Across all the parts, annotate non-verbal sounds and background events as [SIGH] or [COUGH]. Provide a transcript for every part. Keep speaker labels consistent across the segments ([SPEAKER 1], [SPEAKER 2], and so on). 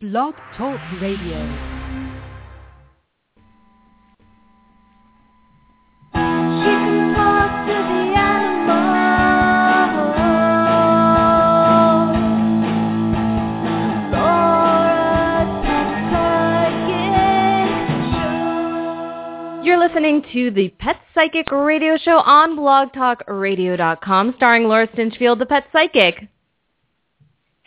[SPEAKER 1] Blog Talk Radio.
[SPEAKER 2] She can talk to the animals. Laura's Psychic Show.
[SPEAKER 3] You're listening to the Pet Psychic Radio Show on blogtalkradio.com starring Laura Stinchfield, the Pet Psychic.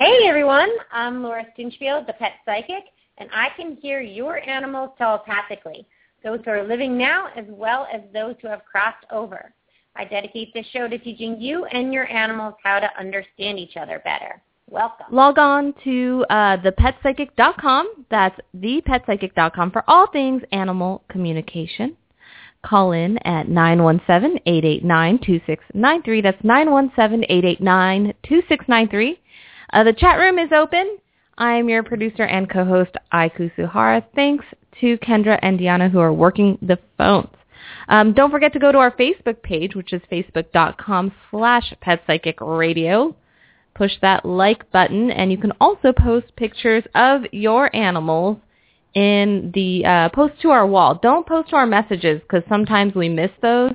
[SPEAKER 4] Hey everyone, I'm Laura Stinchfield, the pet psychic, and I can hear your animals telepathically, those who are living now as well as those who have crossed over. I dedicate this show to teaching you and your animals how to understand each other better. Welcome.
[SPEAKER 3] Log on to uh, thepetpsychic.com. That's thepetpsychic.com for all things animal communication. Call in at 917-889-2693. That's 917-889-2693. Uh, the chat room is open. I'm your producer and co-host, Ai Kusuhara. Thanks to Kendra and Diana who are working the phones. Um, don't forget to go to our Facebook page, which is facebook.com slash petpsychicradio. Push that like button, and you can also post pictures of your animals in the uh, post to our wall. Don't post to our messages because sometimes we miss those.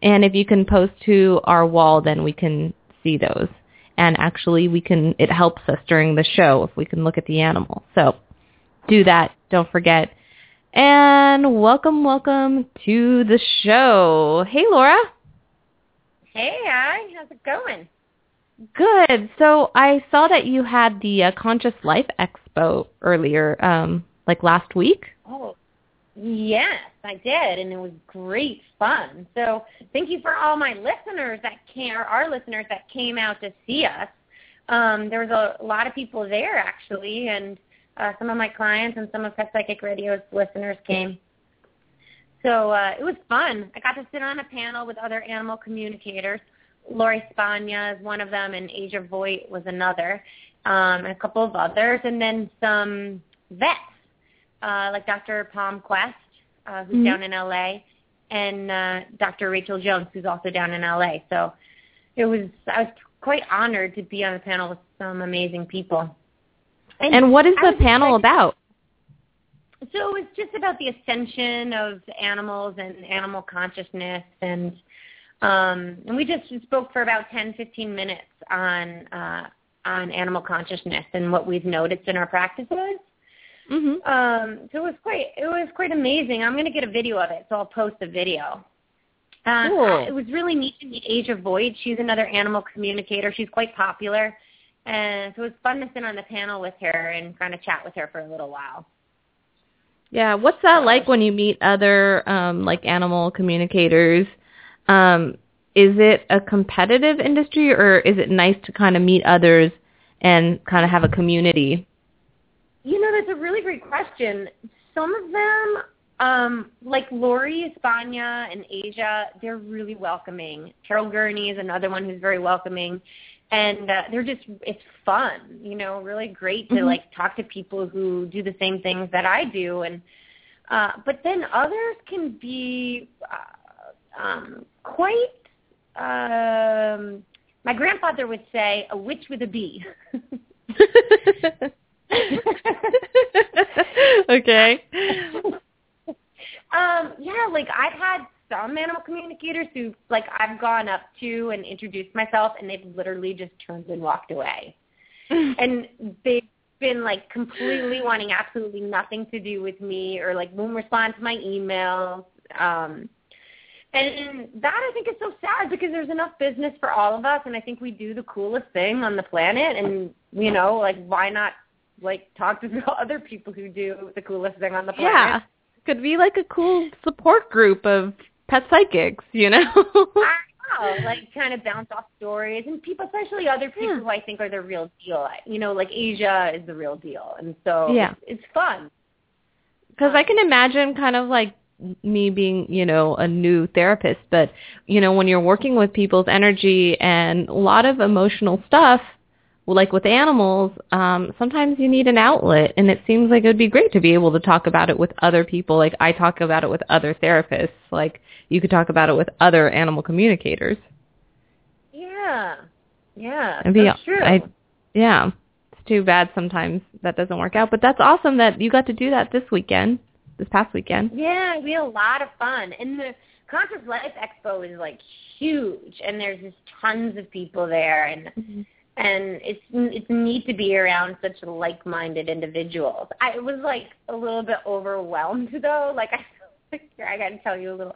[SPEAKER 3] And if you can post to our wall, then we can see those and actually we can it helps us during the show if we can look at the animal. So do that. Don't forget. And welcome, welcome to the show. Hey, Laura.
[SPEAKER 4] Hey. How's it going?
[SPEAKER 3] Good. So I saw that you had the uh, Conscious Life Expo earlier, um, like last week.
[SPEAKER 4] Oh, yes, I did, and it was great fun. So thank you for all my listeners that came, or our listeners that came out to see us. Um, there was a lot of people there actually, and uh, some of my clients and some of Pet Psychic Radio's listeners came. So uh, it was fun. I got to sit on a panel with other animal communicators. Lori Spagna is one of them, and Asia Voigt was another, um, and a couple of others, and then some vets uh, like Dr. Palmquist, uh, who's
[SPEAKER 3] Mhm.
[SPEAKER 4] down in LA, and uh, Dr. Rachel Jones, who's also down in LA. So it was I was quite honored to be on the panel with some amazing people.
[SPEAKER 3] And what is the panel about?
[SPEAKER 4] So it was just about the ascension of animals and animal consciousness and um and we just spoke for about 10 15 minutes on uh on animal consciousness and what we've noticed in our practices.
[SPEAKER 3] Hmm
[SPEAKER 4] Um, so it was quite it was quite amazing. I'm going to get a video of it, so I'll post a video. Uh,
[SPEAKER 3] Cool.
[SPEAKER 4] It was really neat to meet Asia Voigt. She's another animal communicator. She's quite popular, and so it was fun to sit on the panel with her and kind of chat with her for a little while.
[SPEAKER 3] Yeah, what's that like when you meet other um like animal communicators? Um is it a competitive industry or is it nice to kind of meet others and kind of have a community?
[SPEAKER 4] You know, that's a really great question. Some of them, um, like Lori Spagna and Asia, they're really welcoming. Carol Gurney is another one who's very welcoming. And uh, they're just, it's fun, you know, really great to
[SPEAKER 3] Mhm.
[SPEAKER 4] like talk to people who do the same things that I do. And, uh, but then others can be uh, um, quite, um, my grandfather would say, a witch with a bee. [LAUGHS]
[SPEAKER 3] okay. [LAUGHS]
[SPEAKER 4] um, yeah, like I've had some animal communicators who like I've gone up to and introduced myself and they've literally just turned and walked away. [LAUGHS] and they've been like completely wanting absolutely nothing to do with me or like won't respond to my emails. Um and that I think is so sad because there's enough business for all of us and I think we do the coolest thing on the planet and you know, like why not like talk to [LAUGHS] other people who do the coolest thing on the planet?
[SPEAKER 3] Yeah. Could be like a cool support group of pet psychics, you know? [LAUGHS]
[SPEAKER 4] I know, [LAUGHS] like kind of bounce off stories and people, especially other people
[SPEAKER 3] Yeah.
[SPEAKER 4] who I think are the real deal. You know, like Asia is the real deal, and so
[SPEAKER 3] Yeah.
[SPEAKER 4] it's, it's fun.
[SPEAKER 3] Because I can imagine kind of like me being, you know, a new therapist, but, you know, when you're working with people's energy and a lot of emotional stuff, like with animals, um, sometimes you need an outlet, and it seems like it would be great to be able to talk about it with other people. Like I talk about it with other therapists. Like you could talk about it with other animal communicators.
[SPEAKER 4] Yeah, yeah,
[SPEAKER 3] It'd be-
[SPEAKER 4] that's true.
[SPEAKER 3] I, yeah, it's too bad sometimes that doesn't work out. But that's awesome that you got to do that this weekend, this past weekend.
[SPEAKER 4] Yeah, we had a lot of fun. And the Conscious Life Expo is like huge, and there's just tons of people there, and
[SPEAKER 3] Mm-hmm.
[SPEAKER 4] And it's it's neat to be around such like-minded individuals. I was like a little bit overwhelmed [LAUGHS] though. Like I, here I got to tell you a little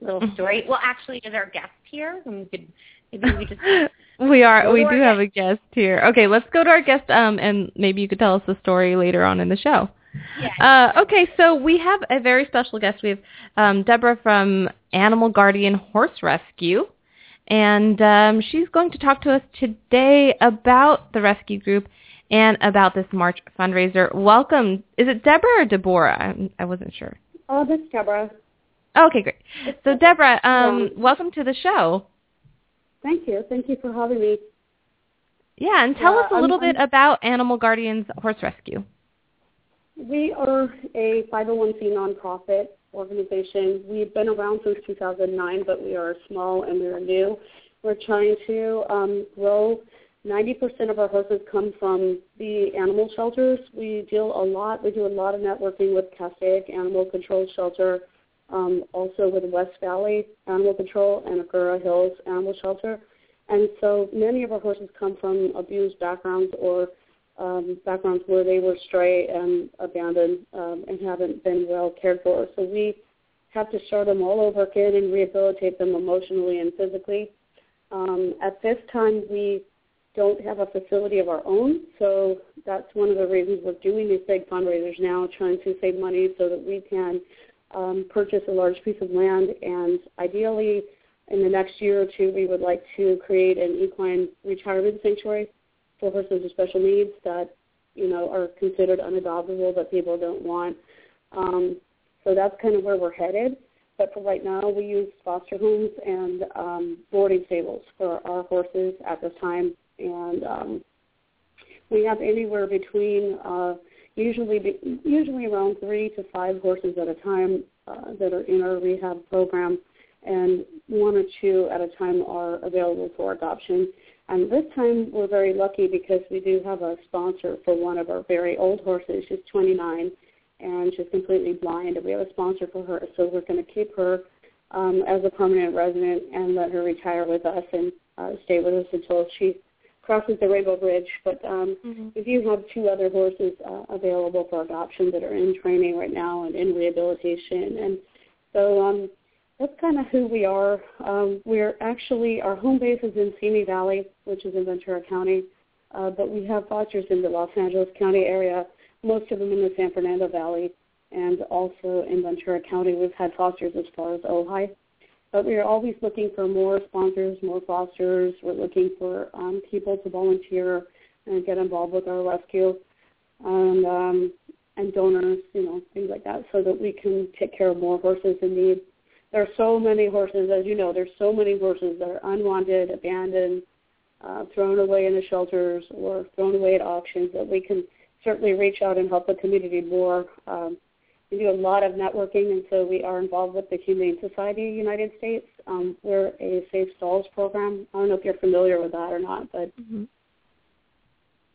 [SPEAKER 4] little
[SPEAKER 3] Mm-hmm.
[SPEAKER 4] story. Well, actually, is our guest here? And we could maybe we just [LAUGHS]
[SPEAKER 3] we are. We do have a guest here. Okay, let's go to our guest. Um, and maybe you could tell us the story later on in the show.
[SPEAKER 4] yeah.
[SPEAKER 3] Uh, okay, so we have a very special guest. We have um, Deborah from Animal Guardian Horse Rescue, and um, she's going to talk to us today about the rescue group and about this March fundraiser. Welcome. Is it Deborah or Deborah? I, I wasn't sure.
[SPEAKER 5] Oh, this is Deborah.
[SPEAKER 3] Okay, great. So Deborah, um, welcome to the show.
[SPEAKER 5] Thank you. Thank you for having me.
[SPEAKER 3] Yeah, and tell
[SPEAKER 5] Yeah,
[SPEAKER 3] us a
[SPEAKER 5] I'm-
[SPEAKER 3] little bit
[SPEAKER 5] I'm-
[SPEAKER 3] about Animal Guardians Horse Rescue.
[SPEAKER 5] We are a 501c nonprofit organization. We've been around since 2009, but we are small and we are new. We're trying to um, grow. 90% of our horses come from the animal shelters. We deal a lot. We do a lot of networking with Castaic Animal Control Shelter, um, also with West Valley Animal Control and Agoura Hills Animal Shelter. And so many of our horses come from abused backgrounds or um, backgrounds where they were stray and abandoned um, and haven't been well cared for. So we have to start them all over again and rehabilitate them emotionally and physically. Um, at this time, we don't have a facility of our own, so that's one of the reasons we're doing these big fundraisers now, trying to save money so that we can um, purchase a large piece of land and ideally in the next year or two we would like to create an equine retirement sanctuary for horses with special needs that you know are considered unadoptable that people don't want. Um, so that's kind of where we're headed. But for right now, we use foster homes and um, boarding stables for our horses at this time, and um, we have anywhere between uh, usually usually around three to five horses at a time uh, that are in our rehab program, and one or two at a time are available for adoption. And this time we're very lucky because we do have a sponsor for one of our very old horses. She's 29 and she's completely blind. And we have a sponsor for her, so we're going to keep her um, as a permanent resident and let her retire with us and uh, stay with us until she crosses the Rainbow Bridge. But um,
[SPEAKER 3] Mm-hmm.
[SPEAKER 5] we do have two other horses uh, available for adoption that are in training right now and in rehabilitation. And so um, that's kind of who we are. Um, we're actually, our home base is in Simi Valley, which is in Ventura County, uh, but we have fosters in the Los Angeles County area, most of them in the San Fernando Valley, and also in Ventura County. We've had fosters as far as Ojai. But we are always looking for more sponsors, more fosters. We're looking for um, people to volunteer and get involved with our rescue, and um, and donors, you know, things like that, so that we can take care of more horses in need. There are so many horses, as you know, there's so many horses that are unwanted, abandoned, uh, thrown away in the shelters or thrown away at auctions that we can certainly reach out and help the community more. Um, we do a lot of networking, and so we are involved with the Humane Society of the United States. Um, we're a Safe Stalls program. I don't know if you're familiar with that or not, but
[SPEAKER 3] Mm-hmm.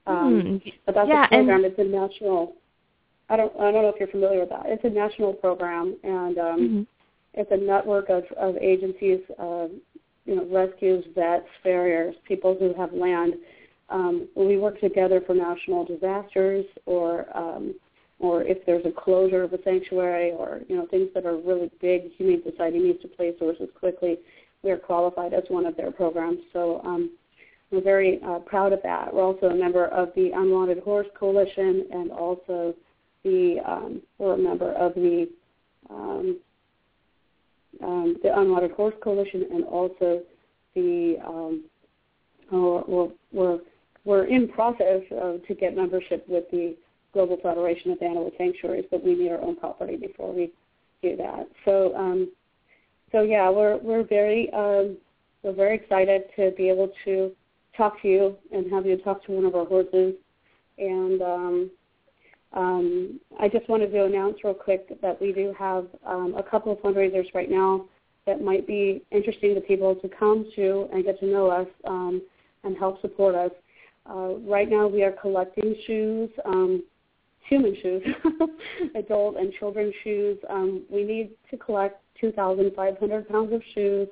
[SPEAKER 5] um,
[SPEAKER 3] Hmm.
[SPEAKER 5] but that's
[SPEAKER 3] Yeah,
[SPEAKER 5] a program.
[SPEAKER 3] and-
[SPEAKER 5] It's a national. I don't. I don't know if you're familiar with that. It's a national program, and um,
[SPEAKER 3] Mhm.
[SPEAKER 5] It's a network of, of agencies, uh, you know, rescues, vets, farriers, people who have land. Um, we work together for national disasters, or um, or if there's a closure of a sanctuary, or you know, things that are really big. Humane Society needs to place sources quickly. We are qualified as one of their programs, so um, we're very uh, proud of that. We're also a member of the Unwanted Horse Coalition, and also the um, we're a member of the um, um, the Unwanted Horse Coalition, and also the um, oh, we're, we're we're in process uh, to get membership with the Global Federation of Animal Sanctuaries, but we need our own property before we do that. So um, so yeah, we're we're very um, we're very excited to be able to talk to you and have you talk to one of our horses. And um, um, I just wanted to announce real quick that we do have um, a couple of fundraisers right now that might be interesting to people to come to and get to know us um, and help support us. Uh, right now, we are collecting shoes, um, human shoes, [LAUGHS] adult and children's shoes. Um, we need to collect 2,500 pounds of shoes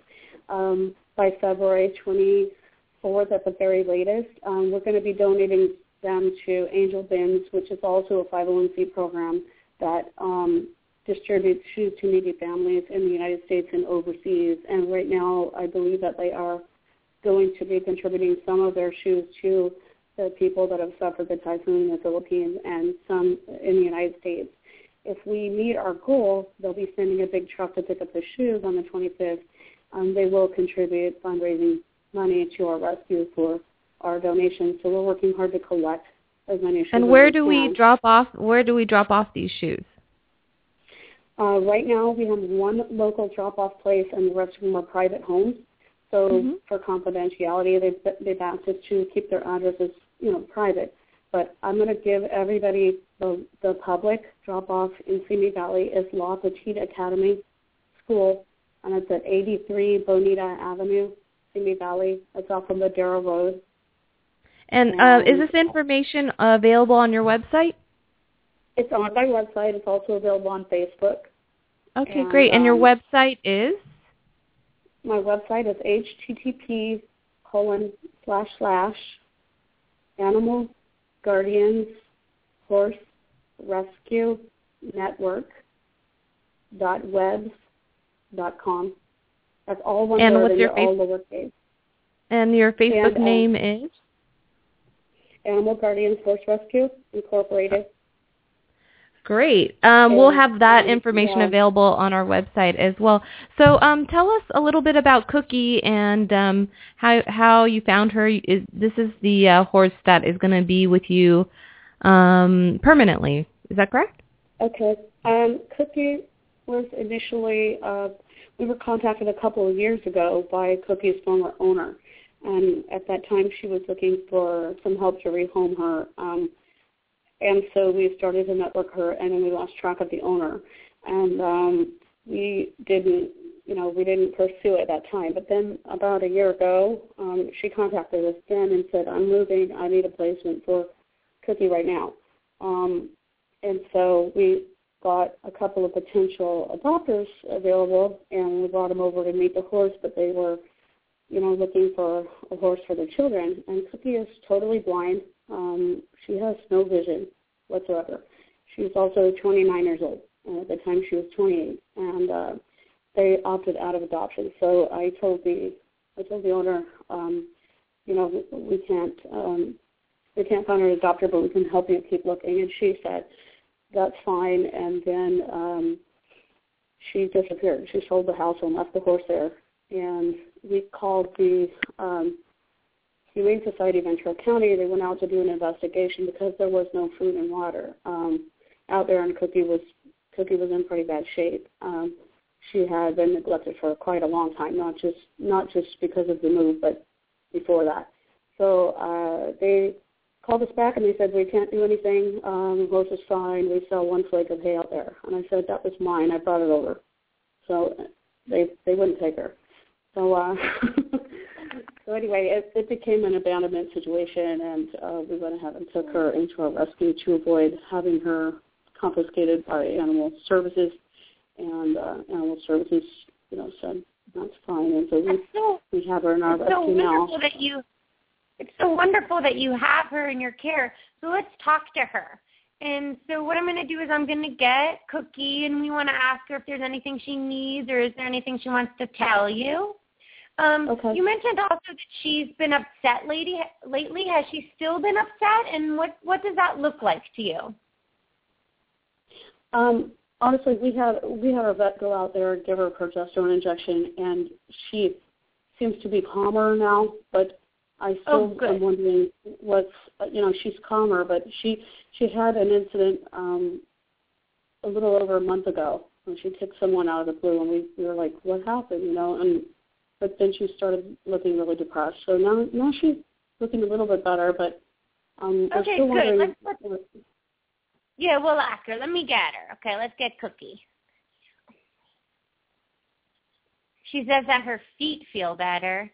[SPEAKER 5] um, by February 24th at the very latest. We're going to be donating them to Angel Bins, which is also a 501c program that um, distributes shoes to needy families in the United States and overseas. And right now, I believe that they are going to be contributing some of their shoes to the people that have suffered the typhoon in the Philippines and some in the United States. If we meet our goal, they'll be sending a big truck to pick up the shoes on the 25th. Um, they will contribute fundraising money to our rescue for our donations. So we're working hard to collect as many shoes.
[SPEAKER 3] And where
[SPEAKER 5] as
[SPEAKER 3] do we
[SPEAKER 5] can.
[SPEAKER 3] drop off? Where do we drop off these shoes?
[SPEAKER 5] Uh, right now, we have one local drop-off place, and the rest of them are private homes. So
[SPEAKER 3] Mhm.
[SPEAKER 5] for confidentiality, they've, they've asked us to keep their addresses, you know, private. But I'm going to give everybody the, the public drop-off in Simi Valley is La Petite Academy School, and it's at 83 Bonita Avenue, Simi Valley. It's off of Madera Road.
[SPEAKER 3] And uh, is this information available on your website?
[SPEAKER 5] It's on my website. It's also available on Facebook.
[SPEAKER 3] Okay,
[SPEAKER 5] And,
[SPEAKER 3] great. And your
[SPEAKER 5] um,
[SPEAKER 3] website is?
[SPEAKER 5] My website is http colon slash slash animal guardians horse rescue network dot webs dot com. That's all one
[SPEAKER 3] And
[SPEAKER 5] word
[SPEAKER 3] what's
[SPEAKER 5] and
[SPEAKER 3] your
[SPEAKER 5] all lowercase.
[SPEAKER 3] And your Facebook
[SPEAKER 5] And, uh,
[SPEAKER 3] name is?
[SPEAKER 5] Animal Guardians Horse Rescue Incorporated.
[SPEAKER 3] Great. Um, we'll have that
[SPEAKER 5] um,
[SPEAKER 3] information
[SPEAKER 5] yeah.
[SPEAKER 3] available on our website as well. So um, tell us a little bit about Cookie and um, how how you found her. Is, this is the uh, horse that is going to be with you um, permanently. Is that correct?
[SPEAKER 5] Okay. Um, Cookie was initially, uh, we were contacted a couple of years ago by Cookie's former owner. And at that time, she was looking for some help to rehome her. Um, and so we started to network her, and then we lost track of the owner. And um, we didn't, you know, we didn't pursue at that time. But then about a year ago, um, she contacted us again and said, I'm moving. I need a placement for Cookie right now. Um, and so we got a couple of potential adopters available, and we brought them over to meet the horse, but they were, you know, looking for a horse for their children. And Cookie is totally blind. Um, she has no vision whatsoever. She's also 29 years old. And at the time, she was 28, and uh, they opted out of adoption. So I told the I told the owner, um, you know, we can't um, we can't find an adopter, but we can help you keep looking. And she said, that's fine. And then um, she disappeared. She sold the house and left the horse there. And we called the um, Humane Society of Ventura County. They went out to do an investigation because there was no food and water um, out there, and Cookie was Cookie was in pretty bad shape. Um, she had been neglected for quite a long time, not just not just because of the move, but before that. So uh, they called us back and they said we can't do anything. Um, horse is fine. We sell one flake of hay out there, and I said that was mine. I brought it over. So they they wouldn't take her. So uh, [LAUGHS] so anyway, it, it became an abandonment situation, and uh, we went ahead and took her into our rescue to avoid having her confiscated by animal services. And uh, animal services, you know, said that's fine, and so we
[SPEAKER 4] so
[SPEAKER 5] we have her in our
[SPEAKER 4] it's so
[SPEAKER 5] rescue now.
[SPEAKER 4] wonderful that you it's so wonderful that you have her in your care. So let's talk to her. And so what I'm going to do is I'm going to get Cookie, and we want to ask her if there's anything she needs or is there anything she wants to tell you. Um,
[SPEAKER 5] Okay.
[SPEAKER 4] You mentioned also that she's been upset lately. Lately, has she still been upset? And what what does that look like to you?
[SPEAKER 5] Um, honestly, we had we had our vet go out there and give her a progesterone injection, and she seems to be calmer now. But I
[SPEAKER 4] Oh,
[SPEAKER 5] still
[SPEAKER 4] good.
[SPEAKER 5] am wondering what's you know she's calmer, but she she had an incident um, a little over a month ago when she took someone out of the blue, and we, we were like, what happened, you know? And but then she started looking really depressed. So now now she's looking a little bit better, but um,
[SPEAKER 4] Okay,
[SPEAKER 5] still
[SPEAKER 4] good.
[SPEAKER 5] wondering.
[SPEAKER 4] Let's- let's- Yeah, we'll her. Let me get her. Okay, let's get Cookie. She says that her feet feel better.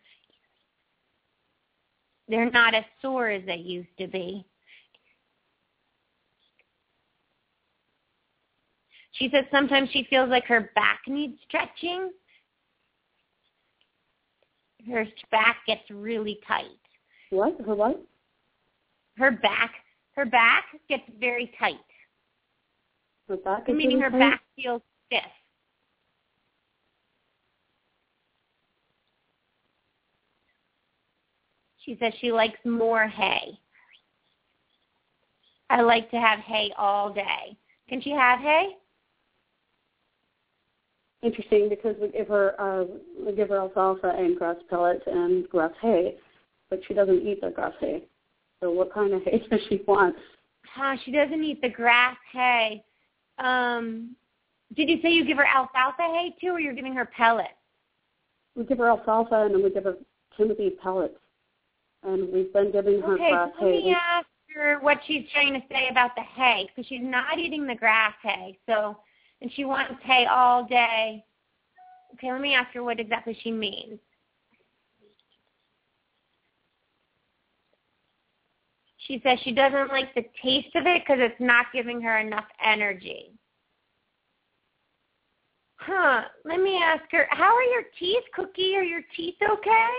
[SPEAKER 4] They're not as sore as they used to be. She says sometimes she feels like her back needs stretching. Her back gets really tight.
[SPEAKER 5] What? Her what?
[SPEAKER 4] Her back, her back gets very tight,
[SPEAKER 5] Her back
[SPEAKER 4] meaning her
[SPEAKER 5] tight?
[SPEAKER 4] back feels stiff. She says she likes more hay. I like to have hay all day. Can she have hay?
[SPEAKER 5] Interesting because we give her uh, we give her alfalfa and grass pellets and grass hay, but she doesn't eat the grass hay. So what kind of hay [LAUGHS] does she want?
[SPEAKER 4] Huh, she doesn't eat the grass hay. Um, did you say you give her alfalfa hay too, or you're giving her pellets?
[SPEAKER 5] We give her alfalfa and then we give her Timothy pellets, and we've been giving her
[SPEAKER 4] Okay,
[SPEAKER 5] grass
[SPEAKER 4] so let
[SPEAKER 5] hay.
[SPEAKER 4] me ask her what she's trying to say about the hay, because she's not eating the grass hay. So, and she wants hay all day. Okay, let me ask her what exactly she means. She says she doesn't like the taste of it because it's not giving her enough energy. Huh. Let me ask her, how are your teeth, Cookie? Are your teeth okay?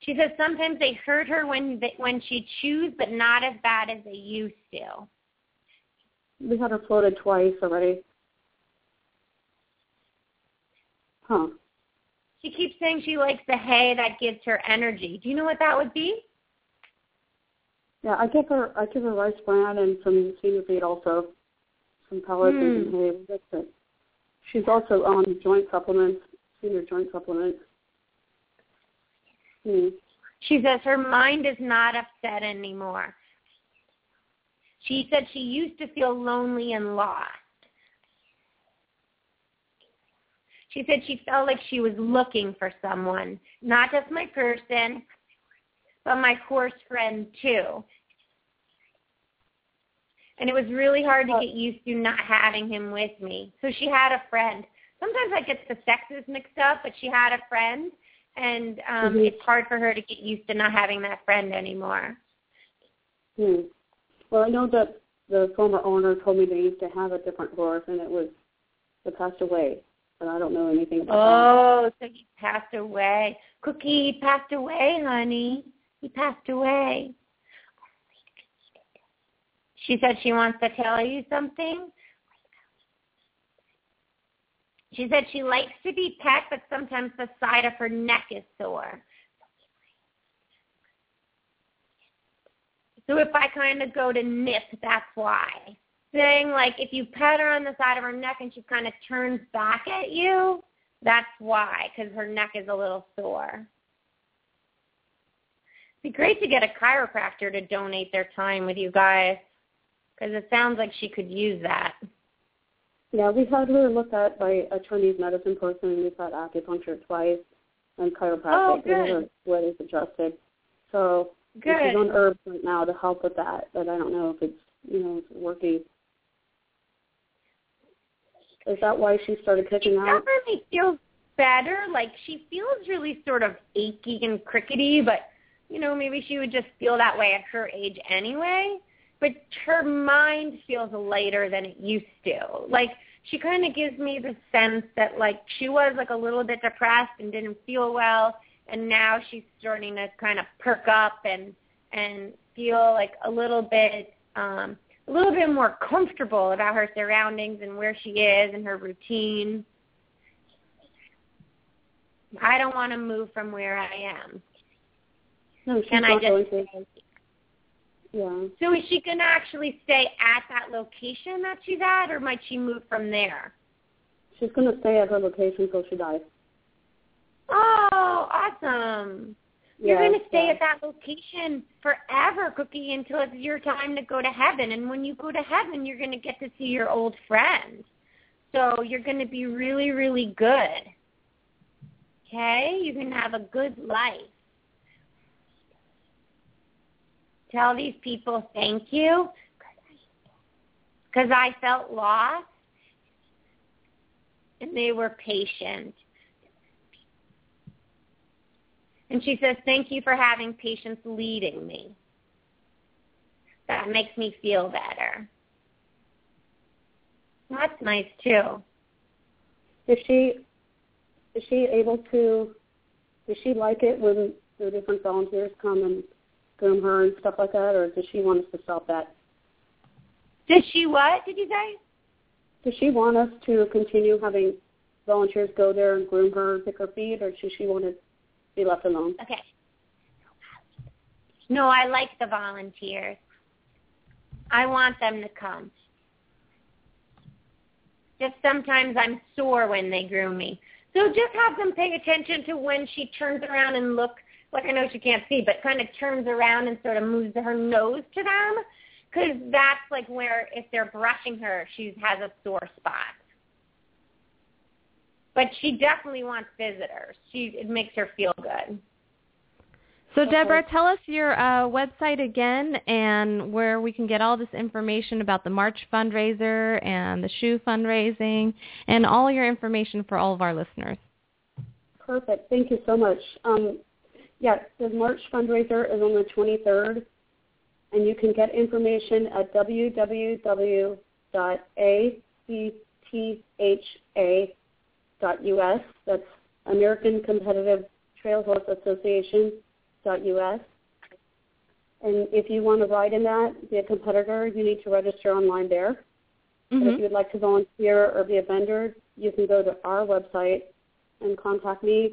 [SPEAKER 4] She says sometimes they hurt her when they, when she chews, but not as bad as they used to.
[SPEAKER 5] We had her floated twice already. Huh.
[SPEAKER 4] She keeps saying she likes the hay that gives her energy. Do you know what that would be?
[SPEAKER 5] Yeah, I give her I give her rice bran and some senior feed also, some pellets and some hay. That's it. She's also on joint supplements, senior joint supplements. Hmm.
[SPEAKER 4] She says her mind is not upset anymore. She said she used to feel lonely and lost. She said she felt like she was looking for someone, not just my person, but my horse friend too. And it was really hard to get used to not having him with me. So she had a friend. Sometimes I get the sexes mixed up, but she had a friend, and um,
[SPEAKER 5] Mhm.
[SPEAKER 4] it's hard for her to get used to not having that friend anymore.
[SPEAKER 5] Hmm. Well, I know that the former owner told me they used to have a different horse, and it was it passed away. But I don't know anything about that.
[SPEAKER 4] Oh, so he passed away. Cookie he passed away, honey. He passed away. She said she wants to tell you something. She said she likes to be pet, but sometimes the side of her neck is sore. So if I kind of go to nip, that's why. Saying like if you pet her on the side of her neck and she kind of turns back at you, that's why, because her neck is a little sore. It'd be great to get a chiropractor to donate their time with you guys, because it sounds like she could use that.
[SPEAKER 5] Yeah, we had her looked at by a Chinese medicine person, and we've had acupuncture twice and chiropractic.
[SPEAKER 4] Oh, good.
[SPEAKER 5] her sweat is adjusted. So and
[SPEAKER 4] Good.
[SPEAKER 5] she's on herbs right now to help with that, but I don't know if it's you know working. Is that why she started kicking out?
[SPEAKER 4] definitely feels better. Like she feels really sort of achy and crickety, but you know, maybe she would just feel that way at her age anyway. But her mind feels lighter than it used to. Like she kind of gives me the sense that like she was like a little bit depressed and didn't feel well, and now she's starting to kind of perk up and and feel like a little bit um a little bit more comfortable about her surroundings and where she is and her routine. I don't want to move from where I am.
[SPEAKER 5] No, she's
[SPEAKER 4] Can I
[SPEAKER 5] not going
[SPEAKER 4] just
[SPEAKER 5] to. Yeah.
[SPEAKER 4] So is she going to actually stay at that location that she's at or might she move from there?
[SPEAKER 5] She's going to stay at her location until she dies.
[SPEAKER 4] Oh, awesome. You're going to stay
[SPEAKER 5] yeah.
[SPEAKER 4] at that location forever, Cookie, until it's your time to go to heaven. And when you go to heaven, you're going to get to see your old friend. So you're going to be really, really good. Okay? You're going to have a good life. Tell these people thank you because I felt lost and they were patient. And she says, thank you for having patience leading me. That makes me feel better. That's nice too.
[SPEAKER 5] Is she is she able to does she like it when the different volunteers come and groom her and stuff like that, or does she want us to stop that?
[SPEAKER 4] Does she what? Did you say?
[SPEAKER 5] Does she want us to continue having volunteers go there and groom her and pick her feet, or does she want to be left alone?
[SPEAKER 4] Okay. No, I like the volunteers. I want them to come. Just sometimes I'm sore when they groom me. So just have them pay attention to when she turns around and look, like I know she can't see, but kind of turns around and sort of moves her nose to them. Because that's like where, if they're brushing her, she has a sore spot. But she definitely wants visitors. She It makes her feel good.
[SPEAKER 3] So Deborah, tell us your uh, website again and where we can get all this information about the March fundraiser and the shoe fundraising and all your information for all of our listeners.
[SPEAKER 5] Perfect. Thank you so much. Um, yeah, the March fundraiser is on the 23rd, and you can get information at www.actha.us. That's American Competitive Trail Horse Association us. And if you want to ride in that, be a competitor, you need to register online there.
[SPEAKER 3] Mm-hmm.
[SPEAKER 5] If you would like to volunteer or be a vendor, you can go to our website and contact me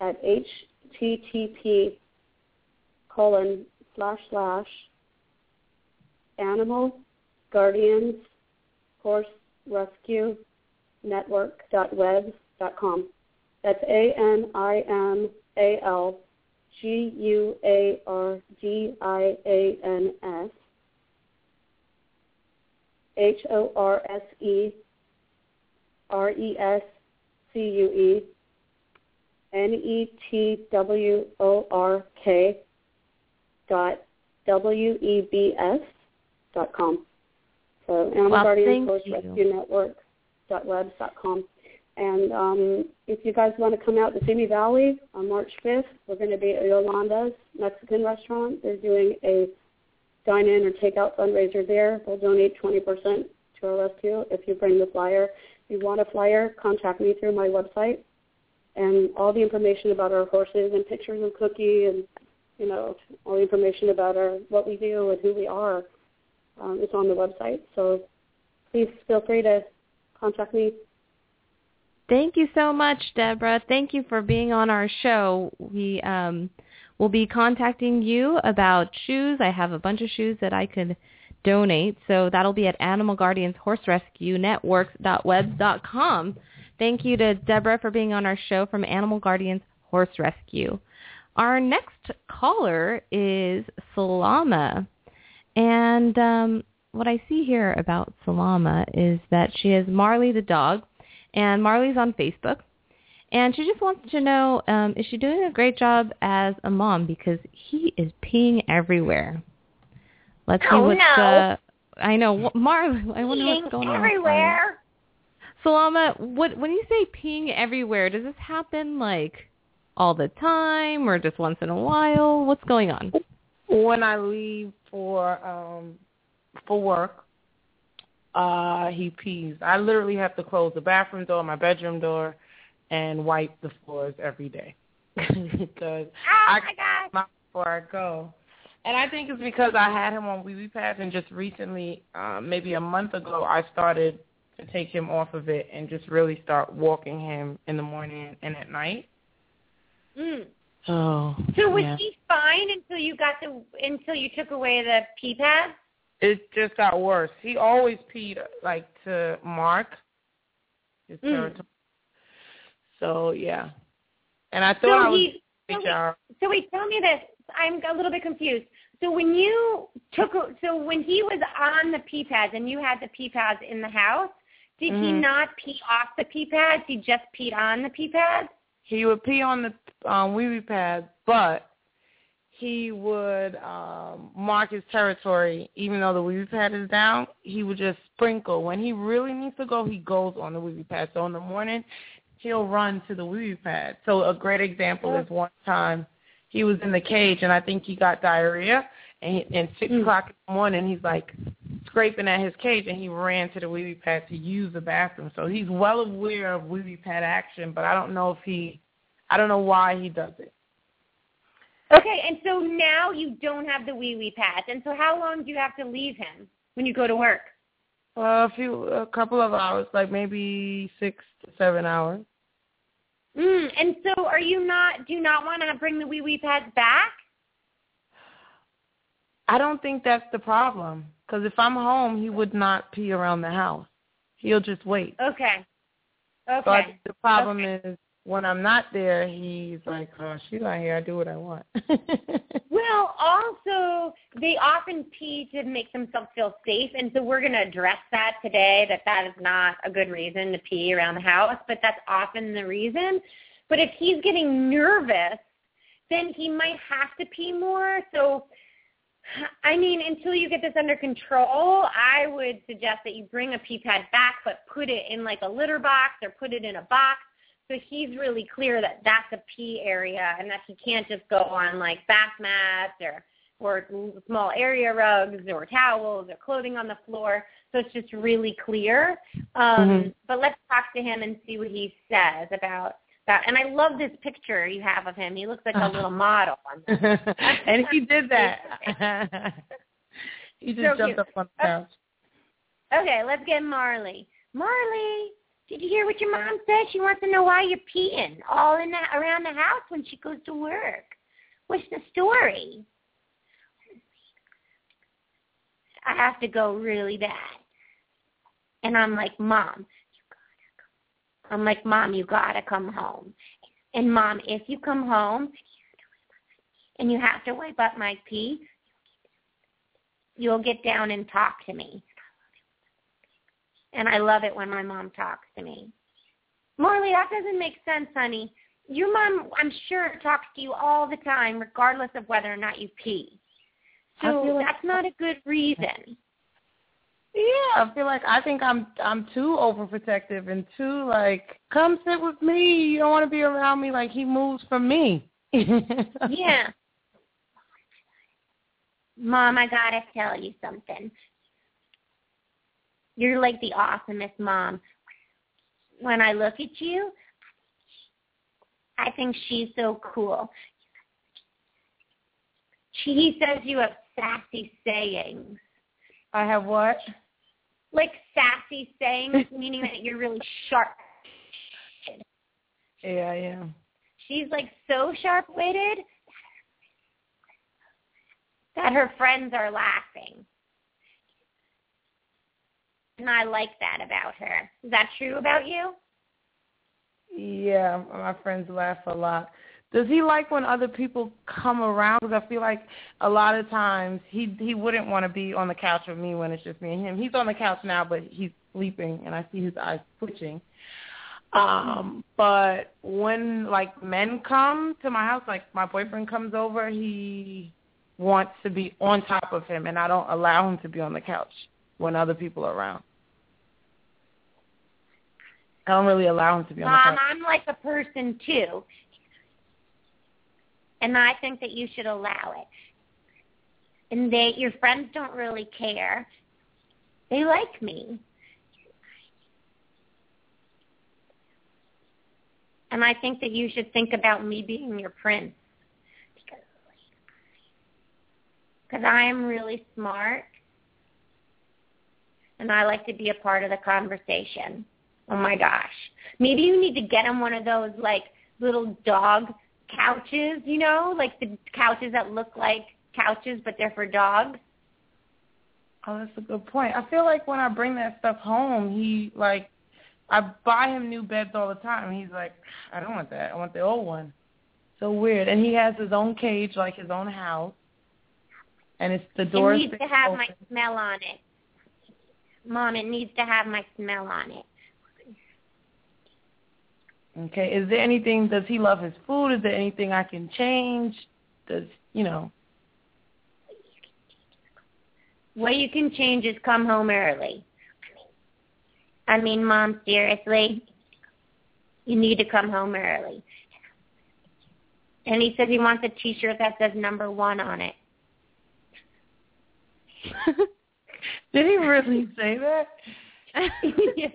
[SPEAKER 5] at http colon slash slash animal guardians horse rescue network dot webs dot com. That's A N I M A L G U A R D I A N S H O R S E R E S C U E N E T W O R K dot W E B S dot com. So Animal
[SPEAKER 3] well,
[SPEAKER 5] Guardians Horse Rescue Network dot webs dot com. And um, if you guys want to come out to Simi Valley on March 5th, we're going to be at Yolanda's Mexican restaurant. They're doing a dine-in or takeout fundraiser there. They'll donate 20% to our rescue if you bring the flyer. If you want a flyer, contact me through my website. And all the information about our horses and pictures of Cookie and, you know, all the information about our what we do and who we are um, is on the website. So please feel free to contact me
[SPEAKER 3] Thank you so much, Deborah. Thank you for being on our show. We um, will be contacting you about shoes. I have a bunch of shoes that I could donate, so that'll be at Animal Guardians Horse Rescue. Thank you to Deborah for being on our show from Animal Guardians Horse Rescue. Our next caller is Salama, and um, what I see here about Salama is that she has Marley the dog and Marley's on Facebook. And she just wants to know, um, is she doing a great job as a mom? Because he is peeing everywhere. Let's see
[SPEAKER 4] oh,
[SPEAKER 3] what's
[SPEAKER 4] no.
[SPEAKER 3] uh I know. Marley, I wonder
[SPEAKER 4] peeing
[SPEAKER 3] what's going
[SPEAKER 4] everywhere.
[SPEAKER 3] on. Everywhere. Salama, what when you say peeing everywhere, does this happen like all the time or just once in a while? What's going on?
[SPEAKER 6] When I leave for um for work, uh he pees. I literally have to close the bathroom door, my bedroom door, and wipe the floors every day [LAUGHS] because
[SPEAKER 4] oh
[SPEAKER 6] I
[SPEAKER 4] my God.
[SPEAKER 6] before I go. And I think it's because I had him on wee wee pads, and just recently, uh, maybe a month ago, I started to take him off of it and just really start walking him in the morning and at night.
[SPEAKER 4] Mm.
[SPEAKER 6] Oh,
[SPEAKER 4] So was
[SPEAKER 6] yeah.
[SPEAKER 4] he fine until you got the until you took away the pee pad?
[SPEAKER 6] It just got worse. He always peed like to Mark, his
[SPEAKER 4] Mm.
[SPEAKER 6] territory. So yeah, and I thought
[SPEAKER 4] So
[SPEAKER 6] I was
[SPEAKER 4] he so wait,
[SPEAKER 6] HR.
[SPEAKER 4] so wait, tell me this. I'm a little bit confused. So when you took so when he was on the pee pads and you had the pee pads in the house, did he
[SPEAKER 6] Mhm.
[SPEAKER 4] not pee off the pee pads? He just peed on the pee pads?
[SPEAKER 6] He would pee on the um, wee wee pad, but he would um, mark his territory. Even though the wee pad is down, he would just sprinkle. When he really needs to go, he goes on the wee pad. So in the morning, he'll run to the wee pad. So a great example is one time he was in the cage, and I think he got diarrhea. And, he, and six
[SPEAKER 4] Mm.
[SPEAKER 6] o'clock in the morning, he's like scraping at his cage, and he ran to the wee pad to use the bathroom. So he's well aware of wee pad action, but I don't know if he, I don't know why he does it.
[SPEAKER 4] Okay, and so now you don't have the wee wee pads, and so how long do you have to leave him when you go to work?
[SPEAKER 6] Uh, a few, a couple of hours, like maybe six to seven hours.
[SPEAKER 4] Mm, and so are you not? Do you not want to bring the wee wee pads back?
[SPEAKER 6] I don't think that's the problem. Because if I'm home, he would not pee around the house. He'll just wait.
[SPEAKER 4] Okay. Okay.
[SPEAKER 6] So the problem
[SPEAKER 4] Okay.
[SPEAKER 6] is when I'm not there, he's like, "Oh, she's not here. I do what I want." [LAUGHS]
[SPEAKER 4] Well, also they often pee to make themselves feel safe, and so we're going to address that today. That that is not a good reason to pee around the house, but that's often the reason. But if he's getting nervous, then he might have to pee more. So, I mean, until you get this under control, I would suggest that you bring a pee pad back, but put it in like a litter box or put it in a box so he's really clear that that's a pee area and that he can't just go on like bath mats or or small area rugs or towels or clothing on the floor. So it's just really clear. Um,
[SPEAKER 6] Mhm.
[SPEAKER 4] But let's talk to him and see what he says about that. And I love this picture you have of him. He looks like a little model. [LAUGHS] On
[SPEAKER 6] and he did [LAUGHS] that. [LAUGHS] he just
[SPEAKER 4] So
[SPEAKER 6] jumped
[SPEAKER 4] cute.
[SPEAKER 6] up on the couch.
[SPEAKER 4] Okay, let's get Marley. Marley, did you hear what your mom said? She wants to know why you're peeing all in the, around the house when she goes to work. What's the story? I have to go really bad. And I'm like, Mom, you gotta come. I'm like, Mom, you gotta come home. And Mom, if you come home and you have to wipe up my pee, you'll get down and talk to me. And I love it when my mom talks to me. Marley, that doesn't make sense, honey. Your mom, I'm sure, talks to you all the time, regardless of whether or not you pee. So
[SPEAKER 6] like-
[SPEAKER 4] that's not a good reason.
[SPEAKER 6] Yeah, I feel like I think I'm I'm too overprotective and too like, come sit with me. You don't want to be around me. Like he moves from me. [LAUGHS]
[SPEAKER 4] Yeah. Mom, I gotta tell you something. You're like the awesomest mom. When I look at you, I think she's so cool. She he says you have sassy sayings.
[SPEAKER 6] I have what?
[SPEAKER 4] Like sassy sayings, [LAUGHS] meaning that you're really sharp.
[SPEAKER 6] Yeah, yeah.
[SPEAKER 4] She's like so sharp witted that her friends are laughing. And I like that about her. Is that true about you?
[SPEAKER 6] Yeah, my friends laugh a lot. Does he like when other people come around? Because I feel like a lot of times he he wouldn't want to be on the couch with me when it's just me and him. He's on the couch now, but he's sleeping, and I see his eyes twitching. Um, but when like men come to my house, like my boyfriend comes over, he wants to be on top of him, and I don't allow him to be on the couch when other people are around. I don't really allow him to be on the
[SPEAKER 4] Mom. I'm like a person too. And I think that you should allow it. And they your friends don't really care. They like me. And I think that you should think about me being your prince. Because I am really smart. And I like to be a part of the conversation. Oh my gosh. Maybe you need to get him one of those like little dog couches, you know, like the couches that look like couches but they're for dogs.
[SPEAKER 6] Oh, that's a good point. I feel like when I bring that stuff home, he like I buy him new beds all the time. And he's like, I don't want that. I want the old one. So weird. And he has his own cage, like his own house, and it's the door.
[SPEAKER 4] It needs to have my smell on it. Mom, it needs to have my smell on it.
[SPEAKER 6] Okay. Is there anything? Does he love his food? Is there anything I can change? Does you know?
[SPEAKER 4] What you can change is come home early. I mean, Mom, seriously, you need to come home early. And he says he wants a T-shirt that says number one on it. [LAUGHS]
[SPEAKER 6] Did he really say that? [LAUGHS]
[SPEAKER 4] yeah.